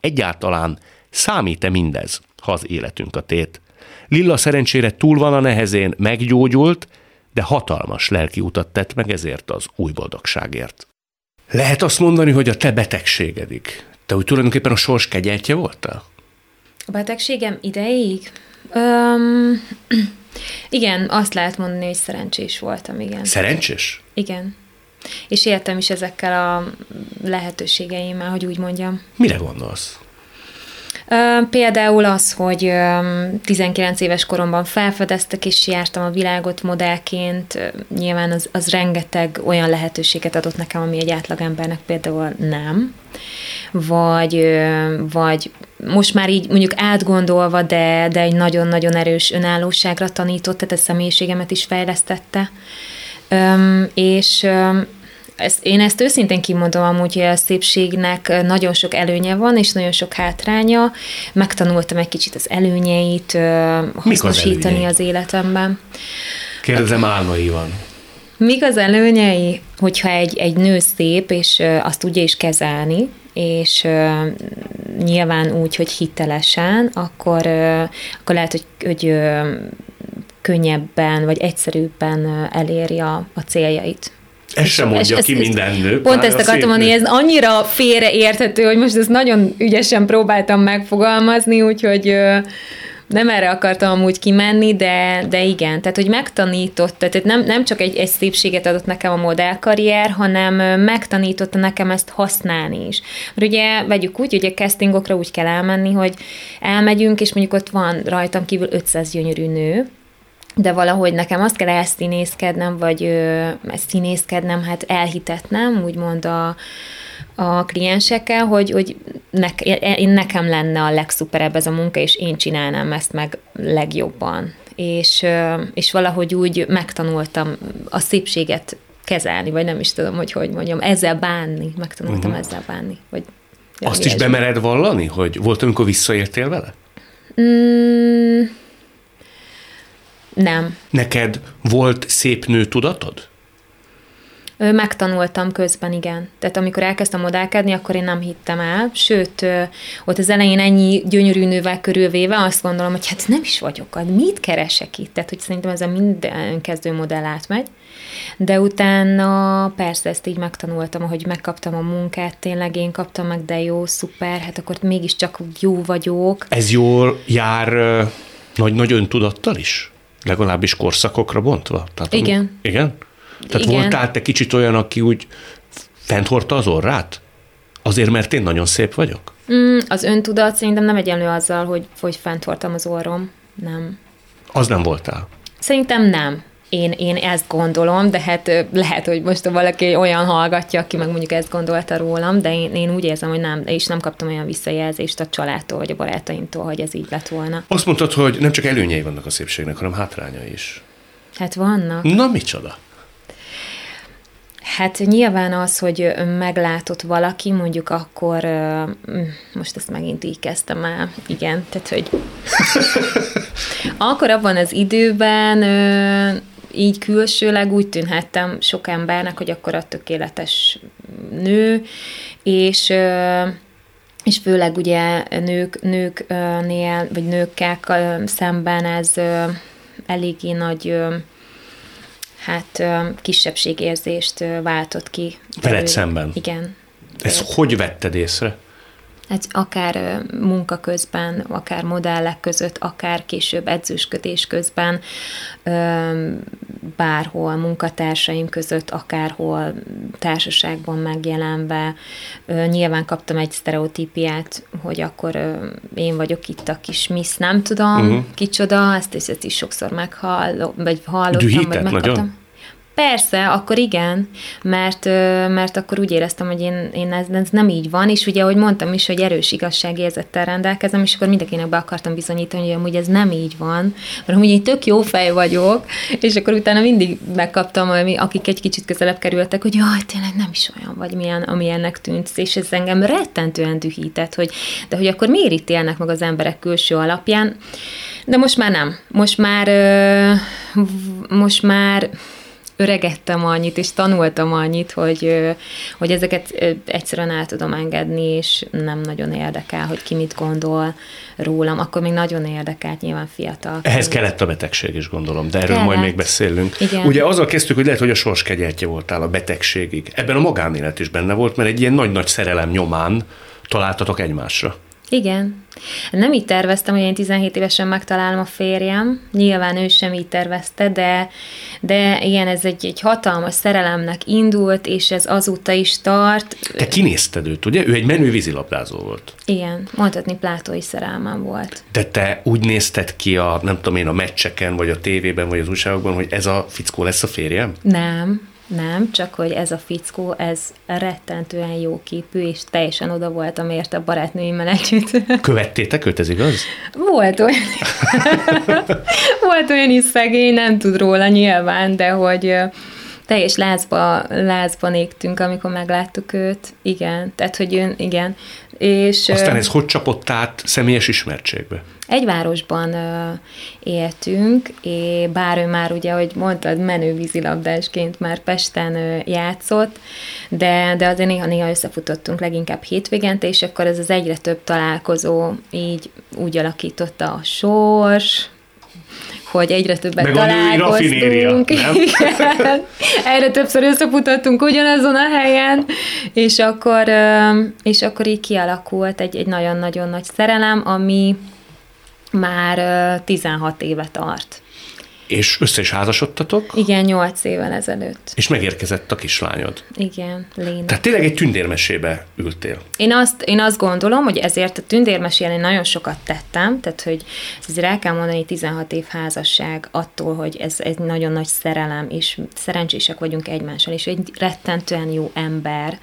Egyáltalán számít-e mindez ha az életünk a tét. Lilla szerencsére túl van a nehezén, meggyógyult, de hatalmas lelki utat tett meg ezért az új boldogságért. Lehet azt mondani, hogy a te betegségedig, te úgy tulajdonképpen a sors kegyeltje voltál? A betegségem ideig? Öm, igen, azt lehet mondani, hogy szerencsés voltam, igen. Szerencsés? Igen. És éltem is ezekkel a lehetőségeimmel, hogy úgy mondjam. Mire gondolsz? Például az, hogy 19 éves koromban felfedeztek, és jártam a világot modellként, nyilván az, az rengeteg olyan lehetőséget adott nekem, ami egy átlagembernek például nem. Vagy, vagy most már így mondjuk átgondolva, de, de egy nagyon-nagyon erős önállóságra tanított, tehát a személyiségemet is fejlesztette. És ezt, én ezt őszintén kimondom amúgy, hogy a szépségnek nagyon sok előnye van, és nagyon sok hátránya. Megtanultam egy kicsit az előnyeit hasznosítani az, az életemben. Kérdezem van. Mik az előnyei, hogyha egy, egy nő szép, és azt tudja is kezelni, és uh, nyilván úgy, hogy hitelesen, akkor, uh, akkor lehet, hogy, hogy uh, könnyebben vagy egyszerűbben eléri a, a céljait. Ez sem mondja ez, ki ez, minden nő. Pont ezt akartam mondani, ez annyira félreérthető, hogy most ezt nagyon ügyesen próbáltam megfogalmazni, úgyhogy nem erre akartam amúgy kimenni, de, de igen, tehát hogy megtanított, tehát nem, nem csak egy, egy szépséget adott nekem a modellkarrier, hanem megtanította nekem ezt használni is. Mert ugye vegyük úgy, hogy a castingokra úgy kell elmenni, hogy elmegyünk, és mondjuk ott van rajtam kívül 500 gyönyörű nő, de valahogy nekem azt kell elszínészkednem, vagy ö, színészkednem, hát elhitetnem, úgymond a, a kliensekkel, hogy, hogy ne, én nekem lenne a legszuperebb ez a munka, és én csinálnám ezt meg legjobban. És, és valahogy úgy megtanultam a szépséget kezelni, vagy nem is tudom, hogy hogy mondjam, ezzel bánni, megtanultam uh-huh. ezzel bánni. Vagy Azt is bemered vallani, hogy volt, amikor visszaértél vele? Mm, nem. Neked volt szép nő tudatod? Megtanultam közben, igen. Tehát amikor elkezdtem modellkedni, akkor én nem hittem el. Sőt, ott az elején ennyi gyönyörű nővel körülvéve azt gondolom, hogy hát nem is vagyok, hát mit keresek itt? Tehát, hogy szerintem ez a minden kezdő modell átmegy. De utána persze ezt így megtanultam, hogy megkaptam a munkát, tényleg én kaptam meg, de jó, szuper, hát akkor mégiscsak jó vagyok. Ez jól jár nagy, nagy öntudattal is? Legalábbis korszakokra bontva? Tehát, igen. Igen? Tehát igen. voltál te kicsit olyan, aki úgy fent hordta az orrát? Azért, mert én nagyon szép vagyok? Mm, az öntudat szerintem nem egyenlő azzal, hogy, hogy fent hordtam az orrom. Nem. Az nem voltál? Szerintem nem én, én ezt gondolom, de hát lehet, hogy most valaki olyan hallgatja, aki meg mondjuk ezt gondolta rólam, de én, én úgy érzem, hogy nem, és nem kaptam olyan visszajelzést a családtól vagy a barátaimtól, hogy ez így lett volna. Azt mondtad, hogy nem csak előnyei vannak a szépségnek, hanem hátrányai is. Hát vannak. Na, micsoda? Hát nyilván az, hogy meglátott valaki, mondjuk akkor, most ezt megint így kezdtem el, igen, tehát hogy akkor abban az időben így külsőleg úgy tűnhettem sok embernek, hogy akkor a tökéletes nő, és és főleg ugye nők, nőknél, vagy nőkkel szemben ez eléggé nagy hát kisebbségérzést váltott ki. Veled szemben? Igen. Ezt hogy vetted észre? Egy akár munka közben, akár modellek között, akár később edzősködés közben, bárhol munkatársaim között, akárhol társaságban megjelenve. Nyilván kaptam egy sztereotípiát, hogy akkor én vagyok itt a kis miss, nem tudom, uh-huh. kicsoda, ezt, ezt is sokszor meghallottam, vagy hallottam, Dühített vagy megkaptam. Nagyon? Persze, akkor igen, mert, mert akkor úgy éreztem, hogy én, én ez, ez nem így van, és ugye, ahogy mondtam is, hogy erős igazságérzettel rendelkezem, és akkor mindenkinek be akartam bizonyítani, hogy amúgy ez nem így van, mert amúgy én tök jó fej vagyok, és akkor utána mindig megkaptam, akik egy kicsit közelebb kerültek, hogy jaj, tényleg nem is olyan vagy, milyen, amilyennek tűnt, és ez engem rettentően dühített, hogy de hogy akkor miért ítélnek meg az emberek külső alapján, de most már nem. Most már, most már öregettem annyit, és tanultam annyit, hogy, hogy ezeket egyszerűen el tudom engedni, és nem nagyon érdekel, hogy ki mit gondol rólam. Akkor még nagyon érdekelt, nyilván fiatal. Ehhez kellett a betegség is, gondolom, de erről kellett. majd még beszélünk. Igen. Ugye azzal kezdtük, hogy lehet, hogy a sors kegyeltje voltál a betegségig. Ebben a magánélet is benne volt, mert egy ilyen nagy-nagy szerelem nyomán találtatok egymásra. Igen. Nem így terveztem, hogy én 17 évesen megtalálom a férjem. Nyilván ő sem így tervezte, de, de igen, ez egy, egy hatalmas szerelemnek indult, és ez azóta is tart. Te kinézted őt, ugye? Ő egy menő vízilabdázó volt. Igen, mondhatni plátói szerelmem volt. De te úgy nézted ki a, nem tudom én, a meccseken, vagy a tévében, vagy az újságokban, hogy ez a fickó lesz a férjem? Nem, nem, csak hogy ez a fickó, ez rettentően jó képű, és teljesen oda voltam érte a barátnőimmel együtt. Követtétek őt, ez igaz? Volt olyan, volt olyan is szegény, nem tud róla nyilván, de hogy teljes lázba, lázban égtünk, amikor megláttuk őt. Igen, tehát, hogy ön, igen. És, Aztán ez hogy csapott át személyes ismertségbe? Egy városban éltünk, és bár ő már ugye, hogy mondtad, menő vízilabdásként már Pesten játszott, de, de azért néha-néha összefutottunk leginkább hétvégente, és akkor ez az egyre több találkozó így úgy alakította a sors, hogy egyre többet Meg találkoztunk. Egyre többször összefutottunk ugyanazon a helyen, és akkor, és akkor így kialakult egy, egy nagyon-nagyon nagy szerelem, ami már 16 éve tart. És össze is házasodtatok? Igen, nyolc évvel ezelőtt. És megérkezett a kislányod. Igen, Léna. Tehát tényleg egy tündérmesébe ültél. Én azt, én azt gondolom, hogy ezért a tündérmesélni nagyon sokat tettem, tehát hogy ezért el kell mondani, 16 év házasság attól, hogy ez egy nagyon nagy szerelem, és szerencsések vagyunk egymással, és egy rettentően jó ember,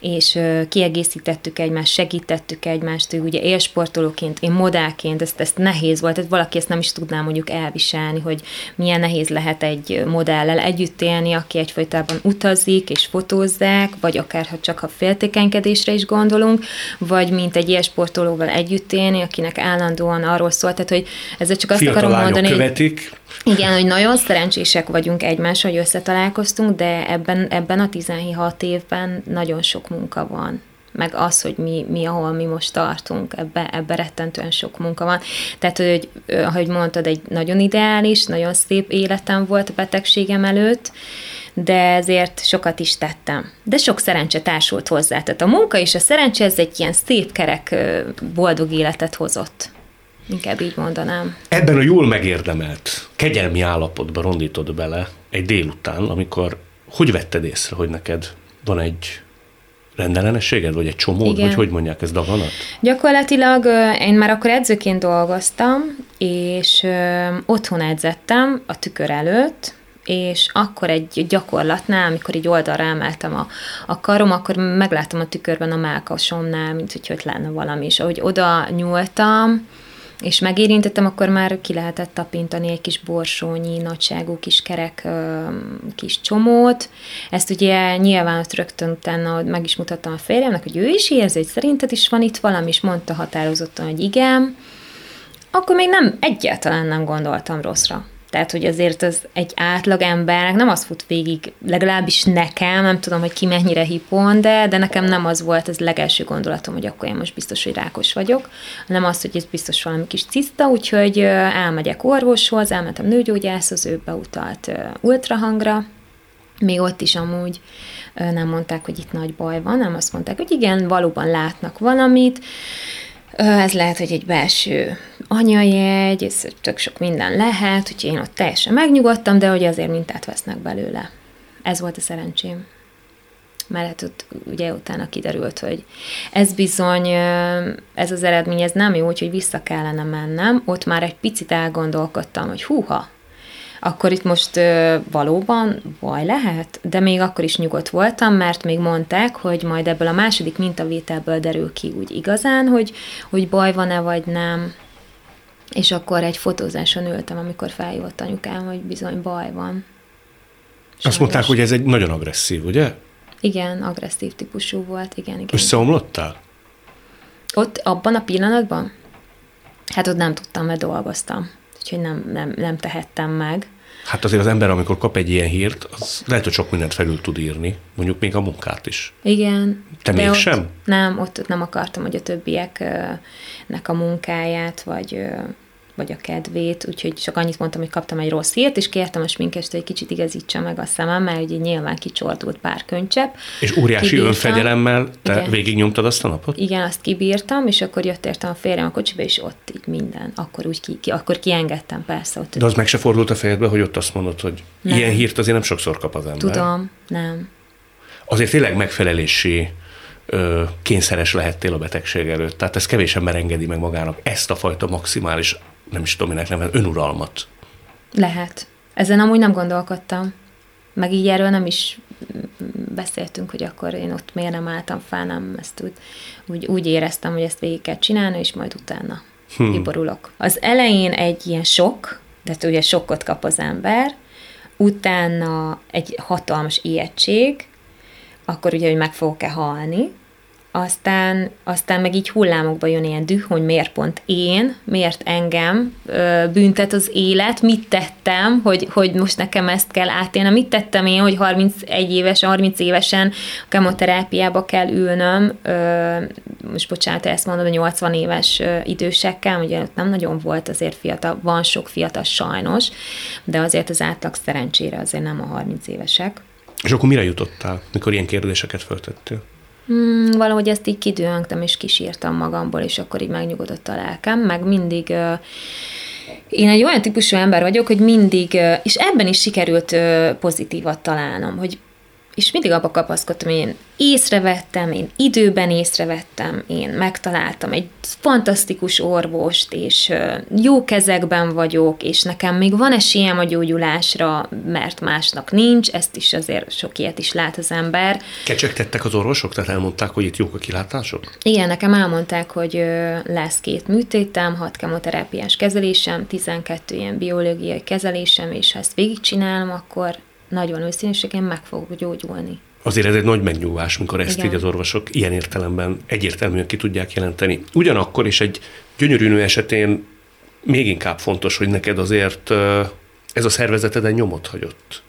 és kiegészítettük egymást, segítettük egymást, ő ugye élsportolóként, én modellként, ezt, ezt nehéz volt, tehát valaki ezt nem is tudná mondjuk elviselni, hogy milyen nehéz lehet egy modellel együtt élni, aki egyfajtában utazik és fotózzák, vagy akár ha csak a féltékenykedésre is gondolunk, vagy mint egy ilyen sportolóval együtt élni, akinek állandóan arról szólt, tehát hogy ezzel csak azt Fiatal akarom mondani. követik. Igen, hogy nagyon szerencsések vagyunk egymás, hogy összetalálkoztunk, de ebben, ebben a 16 évben nagyon sok munka van meg az, hogy mi, mi ahol mi most tartunk, ebbe, ebbe rettentően sok munka van. Tehát, hogy, ahogy mondtad, egy nagyon ideális, nagyon szép életem volt a betegségem előtt, de ezért sokat is tettem. De sok szerencse társult hozzá. Tehát a munka és a szerencse, ez egy ilyen szép kerek, boldog életet hozott. Inkább így mondanám. Ebben a jól megérdemelt, kegyelmi állapotban rondítod bele egy délután, amikor hogy vetted észre, hogy neked van egy rendellenességed, vagy egy csomó, vagy hogy mondják, ez daganat? Gyakorlatilag én már akkor edzőként dolgoztam, és otthon edzettem a tükör előtt, és akkor egy gyakorlatnál, amikor így oldalra emeltem a, a karom, akkor megláttam a tükörben a melkasomnál, mint hogy hogy lenne valami, és ahogy oda nyúltam, és megérintettem, akkor már ki lehetett tapintani egy kis borsónyi, nagyságú kis kerek kis csomót. Ezt ugye nyilván ott rögtön utána meg is mutattam a férjemnek, hogy ő is érzi, hogy szerinted is van itt valami, és mondta határozottan, hogy igen. Akkor még nem, egyáltalán nem gondoltam rosszra. Tehát, hogy azért az egy átlag embernek nem az fut végig, legalábbis nekem, nem tudom, hogy ki mennyire hipon, de, de nekem nem az volt az legelső gondolatom, hogy akkor én most biztos, hogy rákos vagyok, hanem az, hogy ez biztos valami kis ciszta, úgyhogy elmegyek orvoshoz, elmentem nőgyógyászhoz, ő beutalt ultrahangra, még ott is amúgy nem mondták, hogy itt nagy baj van, nem azt mondták, hogy igen, valóban látnak valamit, ez lehet, hogy egy belső anyajegy, ez tök sok minden lehet, úgyhogy én ott teljesen megnyugodtam, de hogy azért mintát vesznek belőle. Ez volt a szerencsém. Mert ott ugye utána kiderült, hogy ez bizony, ez az eredmény, ez nem jó, úgyhogy vissza kellene mennem. Ott már egy picit elgondolkodtam, hogy húha, akkor itt most ö, valóban baj lehet, de még akkor is nyugodt voltam, mert még mondták, hogy majd ebből a második mintavételből derül ki úgy igazán, hogy, hogy baj van-e vagy nem. És akkor egy fotózáson ültem, amikor feljött anyukám, hogy bizony baj van. Sajnos. Azt mondták, hogy ez egy nagyon agresszív, ugye? Igen, agresszív típusú volt, igen. igen. Összeomlottál? Ott, abban a pillanatban? Hát ott nem tudtam, mert dolgoztam úgyhogy nem, nem, nem tehettem meg. Hát azért az ember, amikor kap egy ilyen hírt, az lehet, hogy sok mindent felül tud írni, mondjuk még a munkát is. Igen. Te de mégsem? Ott, nem, ott, ott nem akartam, hogy a többieknek a munkáját, vagy vagy a kedvét, úgyhogy csak annyit mondtam, hogy kaptam egy rossz hírt, és kértem a sminkest, hogy egy kicsit igazítsa meg a szemem, mert ugye nyilván kicsordult pár könycsepp. És óriási Kibírtam. önfegyelemmel te Igen. végignyomtad azt a napot? Igen, azt kibírtam, és akkor jött értem a férjem a kocsiba, és ott így minden. Akkor úgy ki, ki akkor kiengedtem persze. Ott De az meg se fordult a fejedbe, hogy ott azt mondod, hogy Nem. ilyen hírt azért nem sokszor kap az ember. Tudom, nem. Azért tényleg megfelelési ö, kényszeres lehettél a betegség előtt. Tehát ez kevés ember engedi meg magának ezt a fajta maximális, nem is tudom, minek neven, önuralmat. Lehet. Ezen amúgy nem gondolkodtam. Meg így erről nem is beszéltünk, hogy akkor én ott miért nem álltam fel, nem, ezt úgy, úgy, úgy éreztem, hogy ezt végig kell csinálni, és majd utána hmm. kiborulok. Az elején egy ilyen sok, tehát ugye sokkot kap az ember, utána egy hatalmas ijegység, akkor ugye, hogy meg fogok-e halni, aztán, aztán meg így hullámokba jön ilyen düh, hogy miért pont én, miért engem ö, büntet az élet, mit tettem, hogy, hogy most nekem ezt kell átélnem, mit tettem én, hogy 31 éves, 30 évesen kemoterápiába kell ülnöm, ö, most bocsánat, ezt mondod, a 80 éves idősekkel, ugye ott nem nagyon volt azért fiatal, van sok fiatal sajnos, de azért az átlag szerencsére azért nem a 30 évesek. És akkor mire jutottál, mikor ilyen kérdéseket föltettél? Hmm, valahogy ezt így kidőöngtem, és kisírtam magamból, és akkor így megnyugodott a lelkem, meg mindig... Én egy olyan típusú ember vagyok, hogy mindig, és ebben is sikerült pozitívat találnom, hogy és mindig abba kapaszkodtam, én észrevettem, én időben észrevettem, én megtaláltam egy fantasztikus orvost, és jó kezekben vagyok, és nekem még van esélyem a gyógyulásra, mert másnak nincs, ezt is azért sok ilyet is lát az ember. Kecsegtettek az orvosok, tehát elmondták, hogy itt jók a kilátások? Igen, nekem elmondták, hogy lesz két műtétem, hat kemoterápiás kezelésem, 12 ilyen biológiai kezelésem, és ha ezt végigcsinálom, akkor nagyon őszintén meg fogok gyógyulni. Azért ez egy nagy megnyugvás, mikor ezt Igen. így az orvosok ilyen értelemben egyértelműen ki tudják jelenteni. Ugyanakkor is egy gyönyörű nő esetén még inkább fontos, hogy neked azért ez a szervezeted egy nyomot hagyott.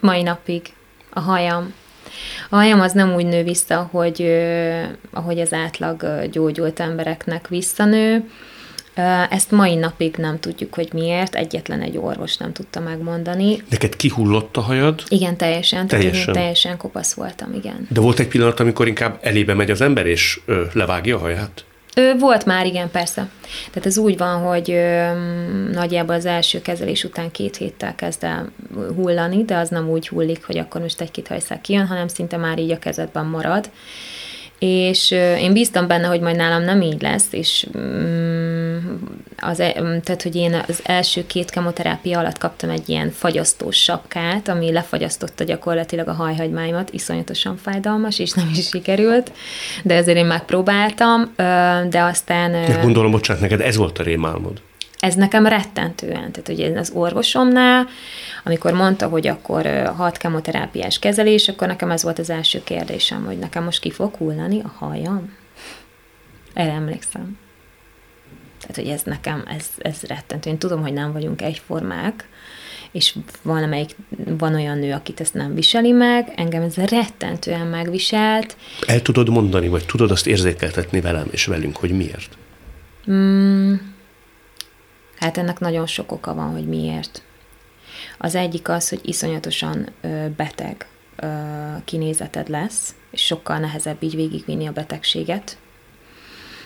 Mai napig a hajam. A hajam az nem úgy nő vissza, hogy ahogy az átlag gyógyult embereknek visszanő. Ezt mai napig nem tudjuk, hogy miért. Egyetlen egy orvos nem tudta megmondani. Neked kihullott a hajad, Igen, teljesen. Tehát Teljesen. Én teljesen kopasz voltam, igen. de volt egy pillanat, amikor inkább elébe megy az ember, és ö, levágja a haját? Ö, volt már, igen, persze. Tehát ez úgy van, hogy ö, nagyjából az első kezelés után két héttel kezd el hullani, de az nem úgy hullik, hogy akkor most egy-két hajszál kijön, hanem szinte már így a kezedben marad. És én bíztam benne, hogy majd nálam nem így lesz, és mm, az, e- mm, tehát, hogy én az első két kemoterápia alatt kaptam egy ilyen fagyasztós sapkát, ami lefagyasztotta gyakorlatilag a hajhagymáimat, iszonyatosan fájdalmas, és nem is sikerült, de ezért én megpróbáltam, de aztán... Mert gondolom, bocsánat, neked ez volt a rémálmod. Ez nekem rettentően, tehát ugye az orvosomnál, amikor mondta, hogy akkor hat kemoterápiás kezelés, akkor nekem ez volt az első kérdésem, hogy nekem most ki fog hullani a hajam? Erre emlékszem. Tehát, hogy ez nekem, ez, ez rettentő. Én tudom, hogy nem vagyunk egyformák, és van, amelyik, van olyan nő, akit ezt nem viseli meg, engem ez rettentően megviselt, El tudod mondani, vagy tudod azt érzékeltetni velem és velünk, hogy miért? Mm, hát ennek nagyon sok oka van, hogy miért. Az egyik az, hogy iszonyatosan ö, beteg ö, kinézeted lesz, és sokkal nehezebb így végigvinni a betegséget.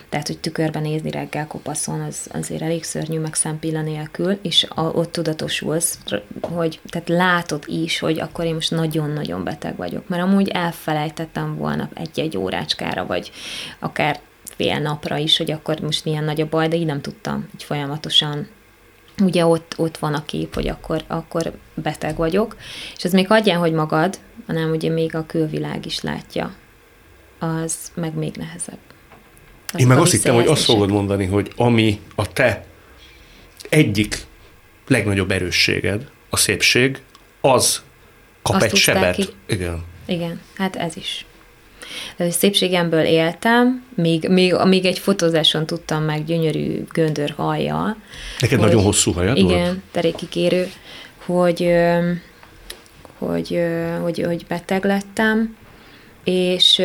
Tehát, hogy tükörben nézni reggel kopaszon, az azért elég szörnyű, meg szempilla nélkül, és a, ott tudatosulsz, hogy tehát látod is, hogy akkor én most nagyon-nagyon beteg vagyok, mert amúgy elfelejtettem volna egy-egy órácskára, vagy akár fél napra is, hogy akkor most milyen nagy a baj, de így nem tudtam, így folyamatosan ugye ott, ott van a kép, hogy akkor, akkor beteg vagyok, és ez még adján, hogy magad, hanem ugye még a külvilág is látja, az meg még nehezebb. Azok Én meg azt hittem, hogy azt fogod mondani, hogy ami a te egyik legnagyobb erősséged, a szépség, az kap Azt egy sebet. ki. Igen. Igen, hát ez is. Szépségemből éltem, még, még, még egy fotózáson tudtam meg gyönyörű göndör hajjal. Neked hogy, nagyon hosszú hajad igen, volt? terékikérő, hogy, hogy, hogy, hogy beteg lettem, és,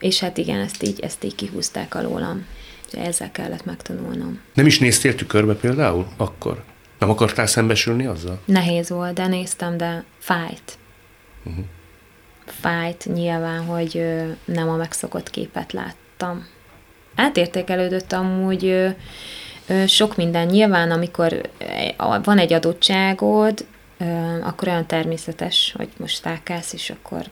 és hát igen, ezt így, ezt így kihúzták alólam. Ezzel kellett megtanulnom. Nem is néztél tükörbe például akkor? Nem akartál szembesülni azzal? Nehéz volt, de néztem, de fájt. Uh-huh. Fájt nyilván, hogy nem a megszokott képet láttam. Átértékelődött amúgy sok minden. Nyilván, amikor van egy adottságod, akkor olyan természetes, hogy most felkelsz, és akkor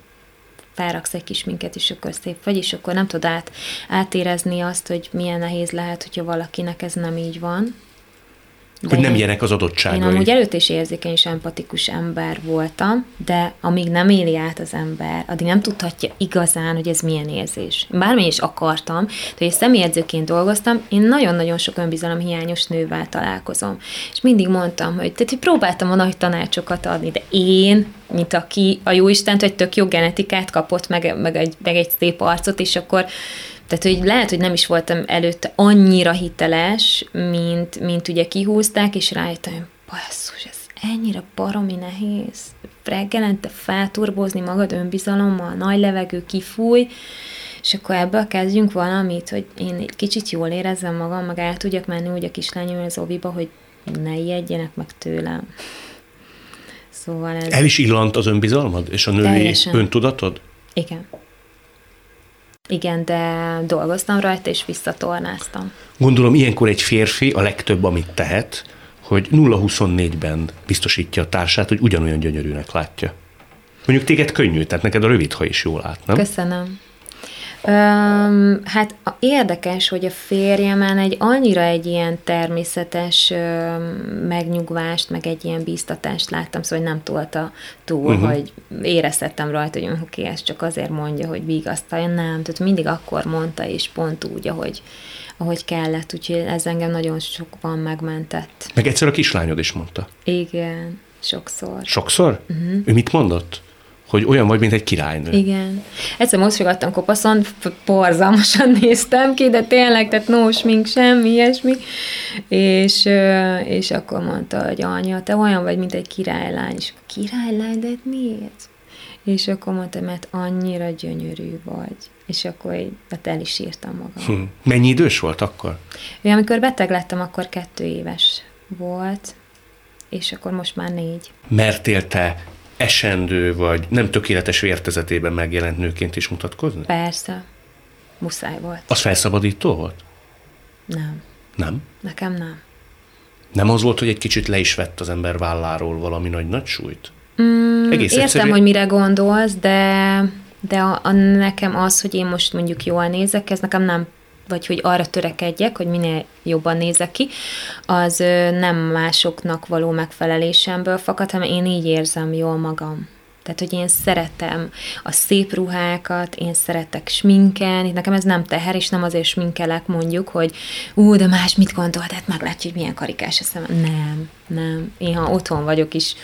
felraksz egy kis minket, és akkor szép vagy, és akkor nem tudod át, átérezni azt, hogy milyen nehéz lehet, hogyha valakinek ez nem így van. De hogy nem ilyenek az adottságai. Én amúgy előtt is érzékeny és empatikus ember voltam, de amíg nem éli át az ember, addig nem tudhatja igazán, hogy ez milyen érzés. Bármi is akartam, de hogy személyedzőként dolgoztam, én nagyon-nagyon sok hiányos nővel találkozom. És mindig mondtam, hogy, tehát, hogy próbáltam a nagy tanácsokat adni, de én, mint aki a jó Istent, egy tök jó genetikát kapott, meg, meg, egy, meg egy szép arcot, és akkor tehát, hogy lehet, hogy nem is voltam előtte annyira hiteles, mint, mint ugye kihúzták, és rájöttem, hogy basszus, ez ennyire baromi nehéz. Reggelente felturbozni magad önbizalommal, nagy levegő kifúj, és akkor ebből kezdjünk valamit, hogy én egy kicsit jól érezzem magam, meg el tudjak menni úgy a kislányom az oviba, hogy ne ijedjenek meg tőlem. Szóval ez... El is illant az önbizalmad és a női Teljesen. öntudatod? Igen. Igen, de dolgoztam rajta, és visszatornáztam. Gondolom, ilyenkor egy férfi a legtöbb, amit tehet, hogy 0-24-ben biztosítja a társát, hogy ugyanolyan gyönyörűnek látja. Mondjuk téged könnyű, tehát neked a rövid ha is jól lát, nem? Köszönöm. Öm, hát érdekes, hogy a férjemen egy annyira egy ilyen természetes öm, megnyugvást, meg egy ilyen bíztatást láttam, szóval nem tolta túl, uh-huh. hogy éreztettem rajta, hogy oké, ez csak azért mondja, hogy vigasztalja, nem, tehát mindig akkor mondta, és pont úgy, ahogy, ahogy kellett, úgyhogy ez engem nagyon sokban megmentett. Meg egyszer a kislányod is mondta. Igen, sokszor. Sokszor? Uh-huh. Ő mit mondott? Hogy olyan vagy, mint egy királynő. Igen. Egyszer mosogattam kopaszon, porzalmasan néztem ki, de tényleg, tehát no smink, semmi ilyesmi. És, és akkor mondta, hogy anya, te olyan vagy, mint egy királylány. És királylány, de hát miért? És akkor mondta, mert annyira gyönyörű vagy. És akkor így, hát el is írtam magam. Hm. Mennyi idős volt akkor? Ő, amikor beteg lettem, akkor kettő éves volt, és akkor most már négy. Mertél te esendő, vagy nem tökéletes vértezetében megjelent nőként is mutatkozni? Persze. Muszáj volt. Az felszabadító volt? Nem. Nem? Nekem nem. Nem az volt, hogy egy kicsit le is vett az ember válláról valami nagy nagy súlyt? Mm, Egész értem, egyszerű... hogy mire gondolsz, de, de a, a, nekem az, hogy én most mondjuk jól nézek, ez nekem nem vagy hogy arra törekedjek, hogy minél jobban nézek ki, az nem másoknak való megfelelésemből fakad, hanem én így érzem jól magam. Tehát, hogy én szeretem a szép ruhákat, én szeretek sminkelni, nekem ez nem teher, és nem azért sminkelek mondjuk, hogy ú, de más mit gondol, tehát meglátjuk, hogy milyen karikás a szemem. Nem, nem. Én ha otthon vagyok is,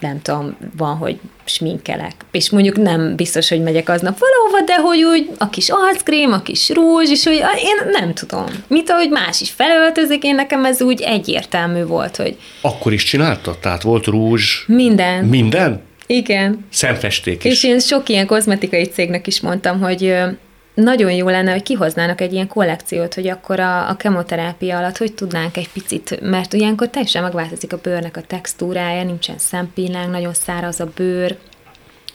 nem tudom, van, hogy sminkelek. És mondjuk nem biztos, hogy megyek aznap valahova, de hogy úgy a kis arckrém, a kis rúzs, és hogy én nem tudom. Mint ahogy más is felöltözik, én nekem ez úgy egyértelmű volt, hogy... Akkor is csináltad? Tehát volt rúzs? Minden. Minden? Igen. Szemfesték is. És én sok ilyen kozmetikai cégnek is mondtam, hogy nagyon jó lenne, hogy kihoznának egy ilyen kollekciót, hogy akkor a, a kemoterápia alatt hogy tudnánk egy picit, mert ilyenkor teljesen megváltozik a bőrnek a textúrája, nincsen szempillánk, nagyon száraz a bőr,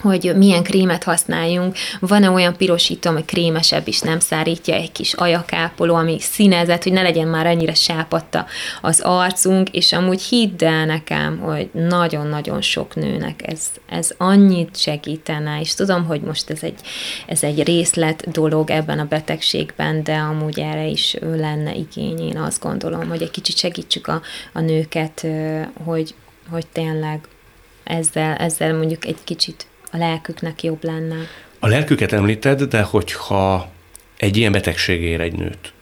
hogy milyen krémet használjunk. Van-e olyan pirosító, ami krémesebb is nem szárítja, egy kis ajakápoló, ami színezett, hogy ne legyen már annyira sápadta az arcunk, és amúgy hidd el nekem, hogy nagyon-nagyon sok nőnek ez, ez annyit segítene, és tudom, hogy most ez egy, ez egy részlet dolog ebben a betegségben, de amúgy erre is lenne igény, én azt gondolom, hogy egy kicsit segítsük a, a nőket, hogy, hogy tényleg ezzel, ezzel mondjuk egy kicsit a lelküknek jobb lenne. A lelküket említed, de hogyha egy ilyen betegség ér egy nőt,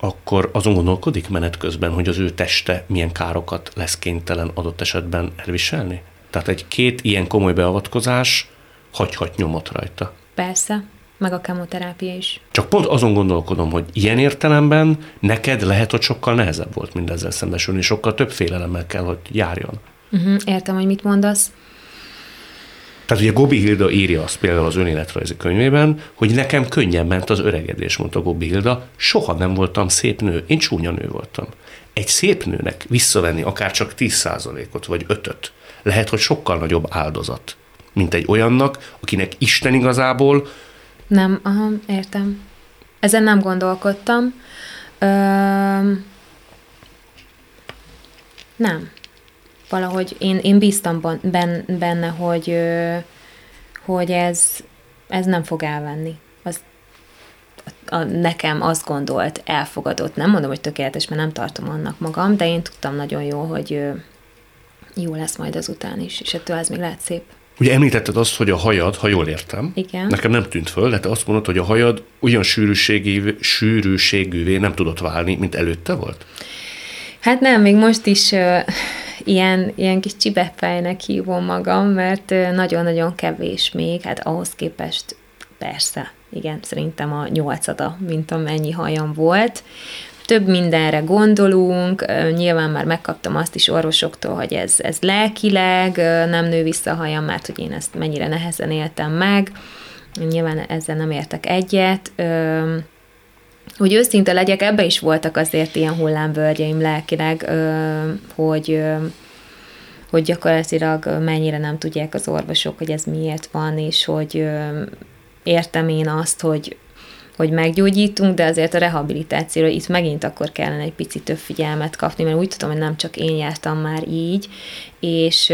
akkor azon gondolkodik menet közben, hogy az ő teste milyen károkat lesz kénytelen adott esetben elviselni? Tehát egy két ilyen komoly beavatkozás hagyhat nyomot rajta. Persze, meg a kemoterápia is. Csak pont azon gondolkodom, hogy ilyen értelemben neked lehet, hogy sokkal nehezebb volt mindezzel szembesülni, sokkal több félelemmel kell, hogy járjon. Uh-huh, értem, hogy mit mondasz. Tehát ugye Gobi Hilda írja azt például az önéletrajzi könyvében, hogy nekem könnyen ment az öregedés, mondta Gobi Hilda, soha nem voltam szép nő, én csúnya nő voltam. Egy szép nőnek visszavenni akár csak 10%-ot vagy 5 lehet, hogy sokkal nagyobb áldozat, mint egy olyannak, akinek Isten igazából Nem, aha, értem. Ezen nem gondolkodtam. Ö, nem. Valahogy én, én bíztam benne, hogy, hogy ez, ez nem fog elvenni. Az, a, nekem azt gondolt, elfogadott. Nem mondom, hogy tökéletes, mert nem tartom annak magam, de én tudtam nagyon jó, hogy jó lesz majd azután is, és ettől ez még lehet szép. Ugye említetted azt, hogy a hajad, ha jól értem, Igen. nekem nem tűnt föl, de te azt mondod, hogy a hajad olyan sűrűségű, sűrűségűvé nem tudott válni, mint előtte volt? Hát nem, még most is ilyen, ilyen kis csibepfejnek hívom magam, mert nagyon-nagyon kevés még, hát ahhoz képest persze, igen, szerintem a nyolcada, mint amennyi hajam volt. Több mindenre gondolunk, nyilván már megkaptam azt is orvosoktól, hogy ez, ez lelkileg nem nő vissza a hajam, mert hogy én ezt mennyire nehezen éltem meg. Nyilván ezzel nem értek egyet. Hogy őszinte legyek, ebbe is voltak azért ilyen hullámvölgyeim lelkileg, hogy hogy gyakorlatilag mennyire nem tudják az orvosok, hogy ez miért van, és hogy értem én azt, hogy hogy meggyógyítunk, de azért a rehabilitációra itt megint akkor kellene egy picit több figyelmet kapni, mert úgy tudom, hogy nem csak én jártam már így, és,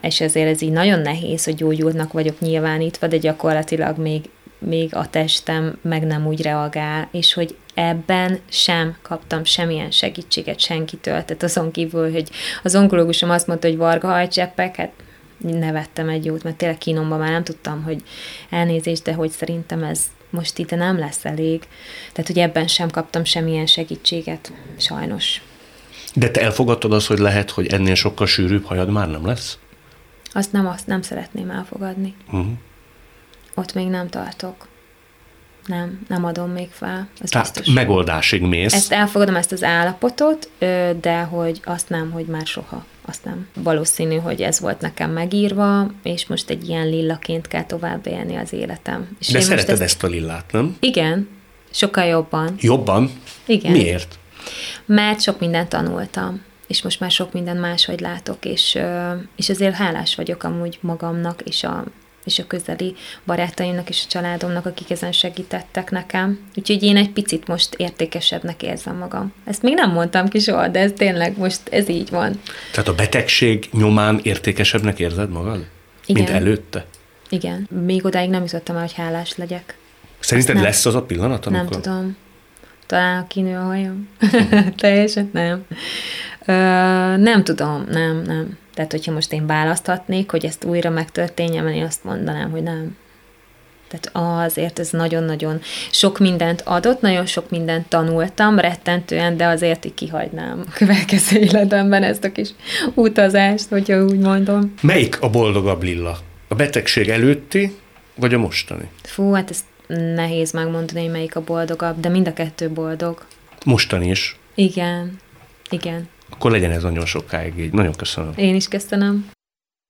és ezért ez így nagyon nehéz, hogy gyógyultnak vagyok nyilvánítva, de gyakorlatilag még még a testem meg nem úgy reagál, és hogy ebben sem kaptam semmilyen segítséget senkitől. Tehát azon kívül, hogy az onkológusom azt mondta, hogy varga hajcseppek, hát nevettem egy jót, mert tényleg kínomban már nem tudtam, hogy elnézést, de hogy szerintem ez most itt nem lesz elég. Tehát, hogy ebben sem kaptam semmilyen segítséget, sajnos. De te elfogadtad azt, hogy lehet, hogy ennél sokkal sűrűbb hajad már nem lesz? Azt nem, azt nem szeretném elfogadni. Uh-huh. Ott még nem tartok. Nem, nem adom még fel. Ez Tehát biztos. megoldásig mész. Ezt elfogadom, ezt az állapotot, de hogy azt nem, hogy már soha. Azt nem. Valószínű, hogy ez volt nekem megírva, és most egy ilyen lillaként kell tovább élni az életem. És De szereted ezt a lillát, nem? Igen, sokkal jobban. Jobban? Igen. Miért? Mert sok mindent tanultam, és most már sok mindent máshogy látok, és, és ezért hálás vagyok amúgy magamnak, és a, és a közeli barátaimnak és a családomnak, akik ezen segítettek nekem. Úgyhogy én egy picit most értékesebbnek érzem magam. Ezt még nem mondtam ki soha, de ez tényleg most ez így van. Tehát a betegség nyomán értékesebbnek érzed magad? Igen. Mint előtte? Igen. Még odáig nem jutottam el, hogy hálás legyek. Szerinted nem. lesz az a pillanat, amikor... Nem tudom. Talán kinő a hajam. Teljesen nem. Ö, nem tudom, nem, nem. Tehát, hogyha most én választhatnék, hogy ezt újra megtörténjen, én azt mondanám, hogy nem. Tehát azért ez nagyon-nagyon sok mindent adott, nagyon sok mindent tanultam, rettentően, de azért így kihagynám a következő életemben ezt a kis utazást, hogyha úgy mondom. Melyik a boldogabb lilla? A betegség előtti, vagy a mostani? Fú, hát ezt nehéz megmondani, hogy melyik a boldogabb, de mind a kettő boldog. Mostani is. Igen, igen. Akkor legyen ez nagyon sokáig így. Nagyon köszönöm. Én is köszönöm.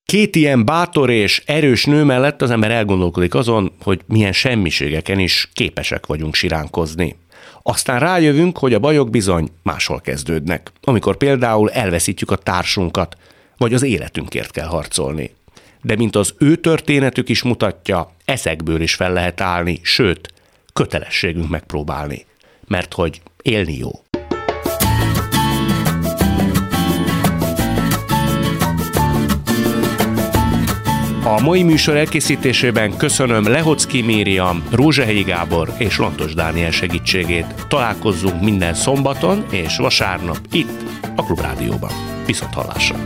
Két ilyen bátor és erős nő mellett az ember elgondolkodik azon, hogy milyen semmiségeken is képesek vagyunk siránkozni. Aztán rájövünk, hogy a bajok bizony máshol kezdődnek, amikor például elveszítjük a társunkat, vagy az életünkért kell harcolni. De mint az ő történetük is mutatja, eszekből is fel lehet állni, sőt, kötelességünk megpróbálni. Mert hogy élni jó. A mai műsor elkészítésében köszönöm Lehocki Mériam, Rózsehegyi Gábor és Lantos Dániel segítségét. Találkozzunk minden szombaton és vasárnap itt a Klubrádióban. Viszont hallásra!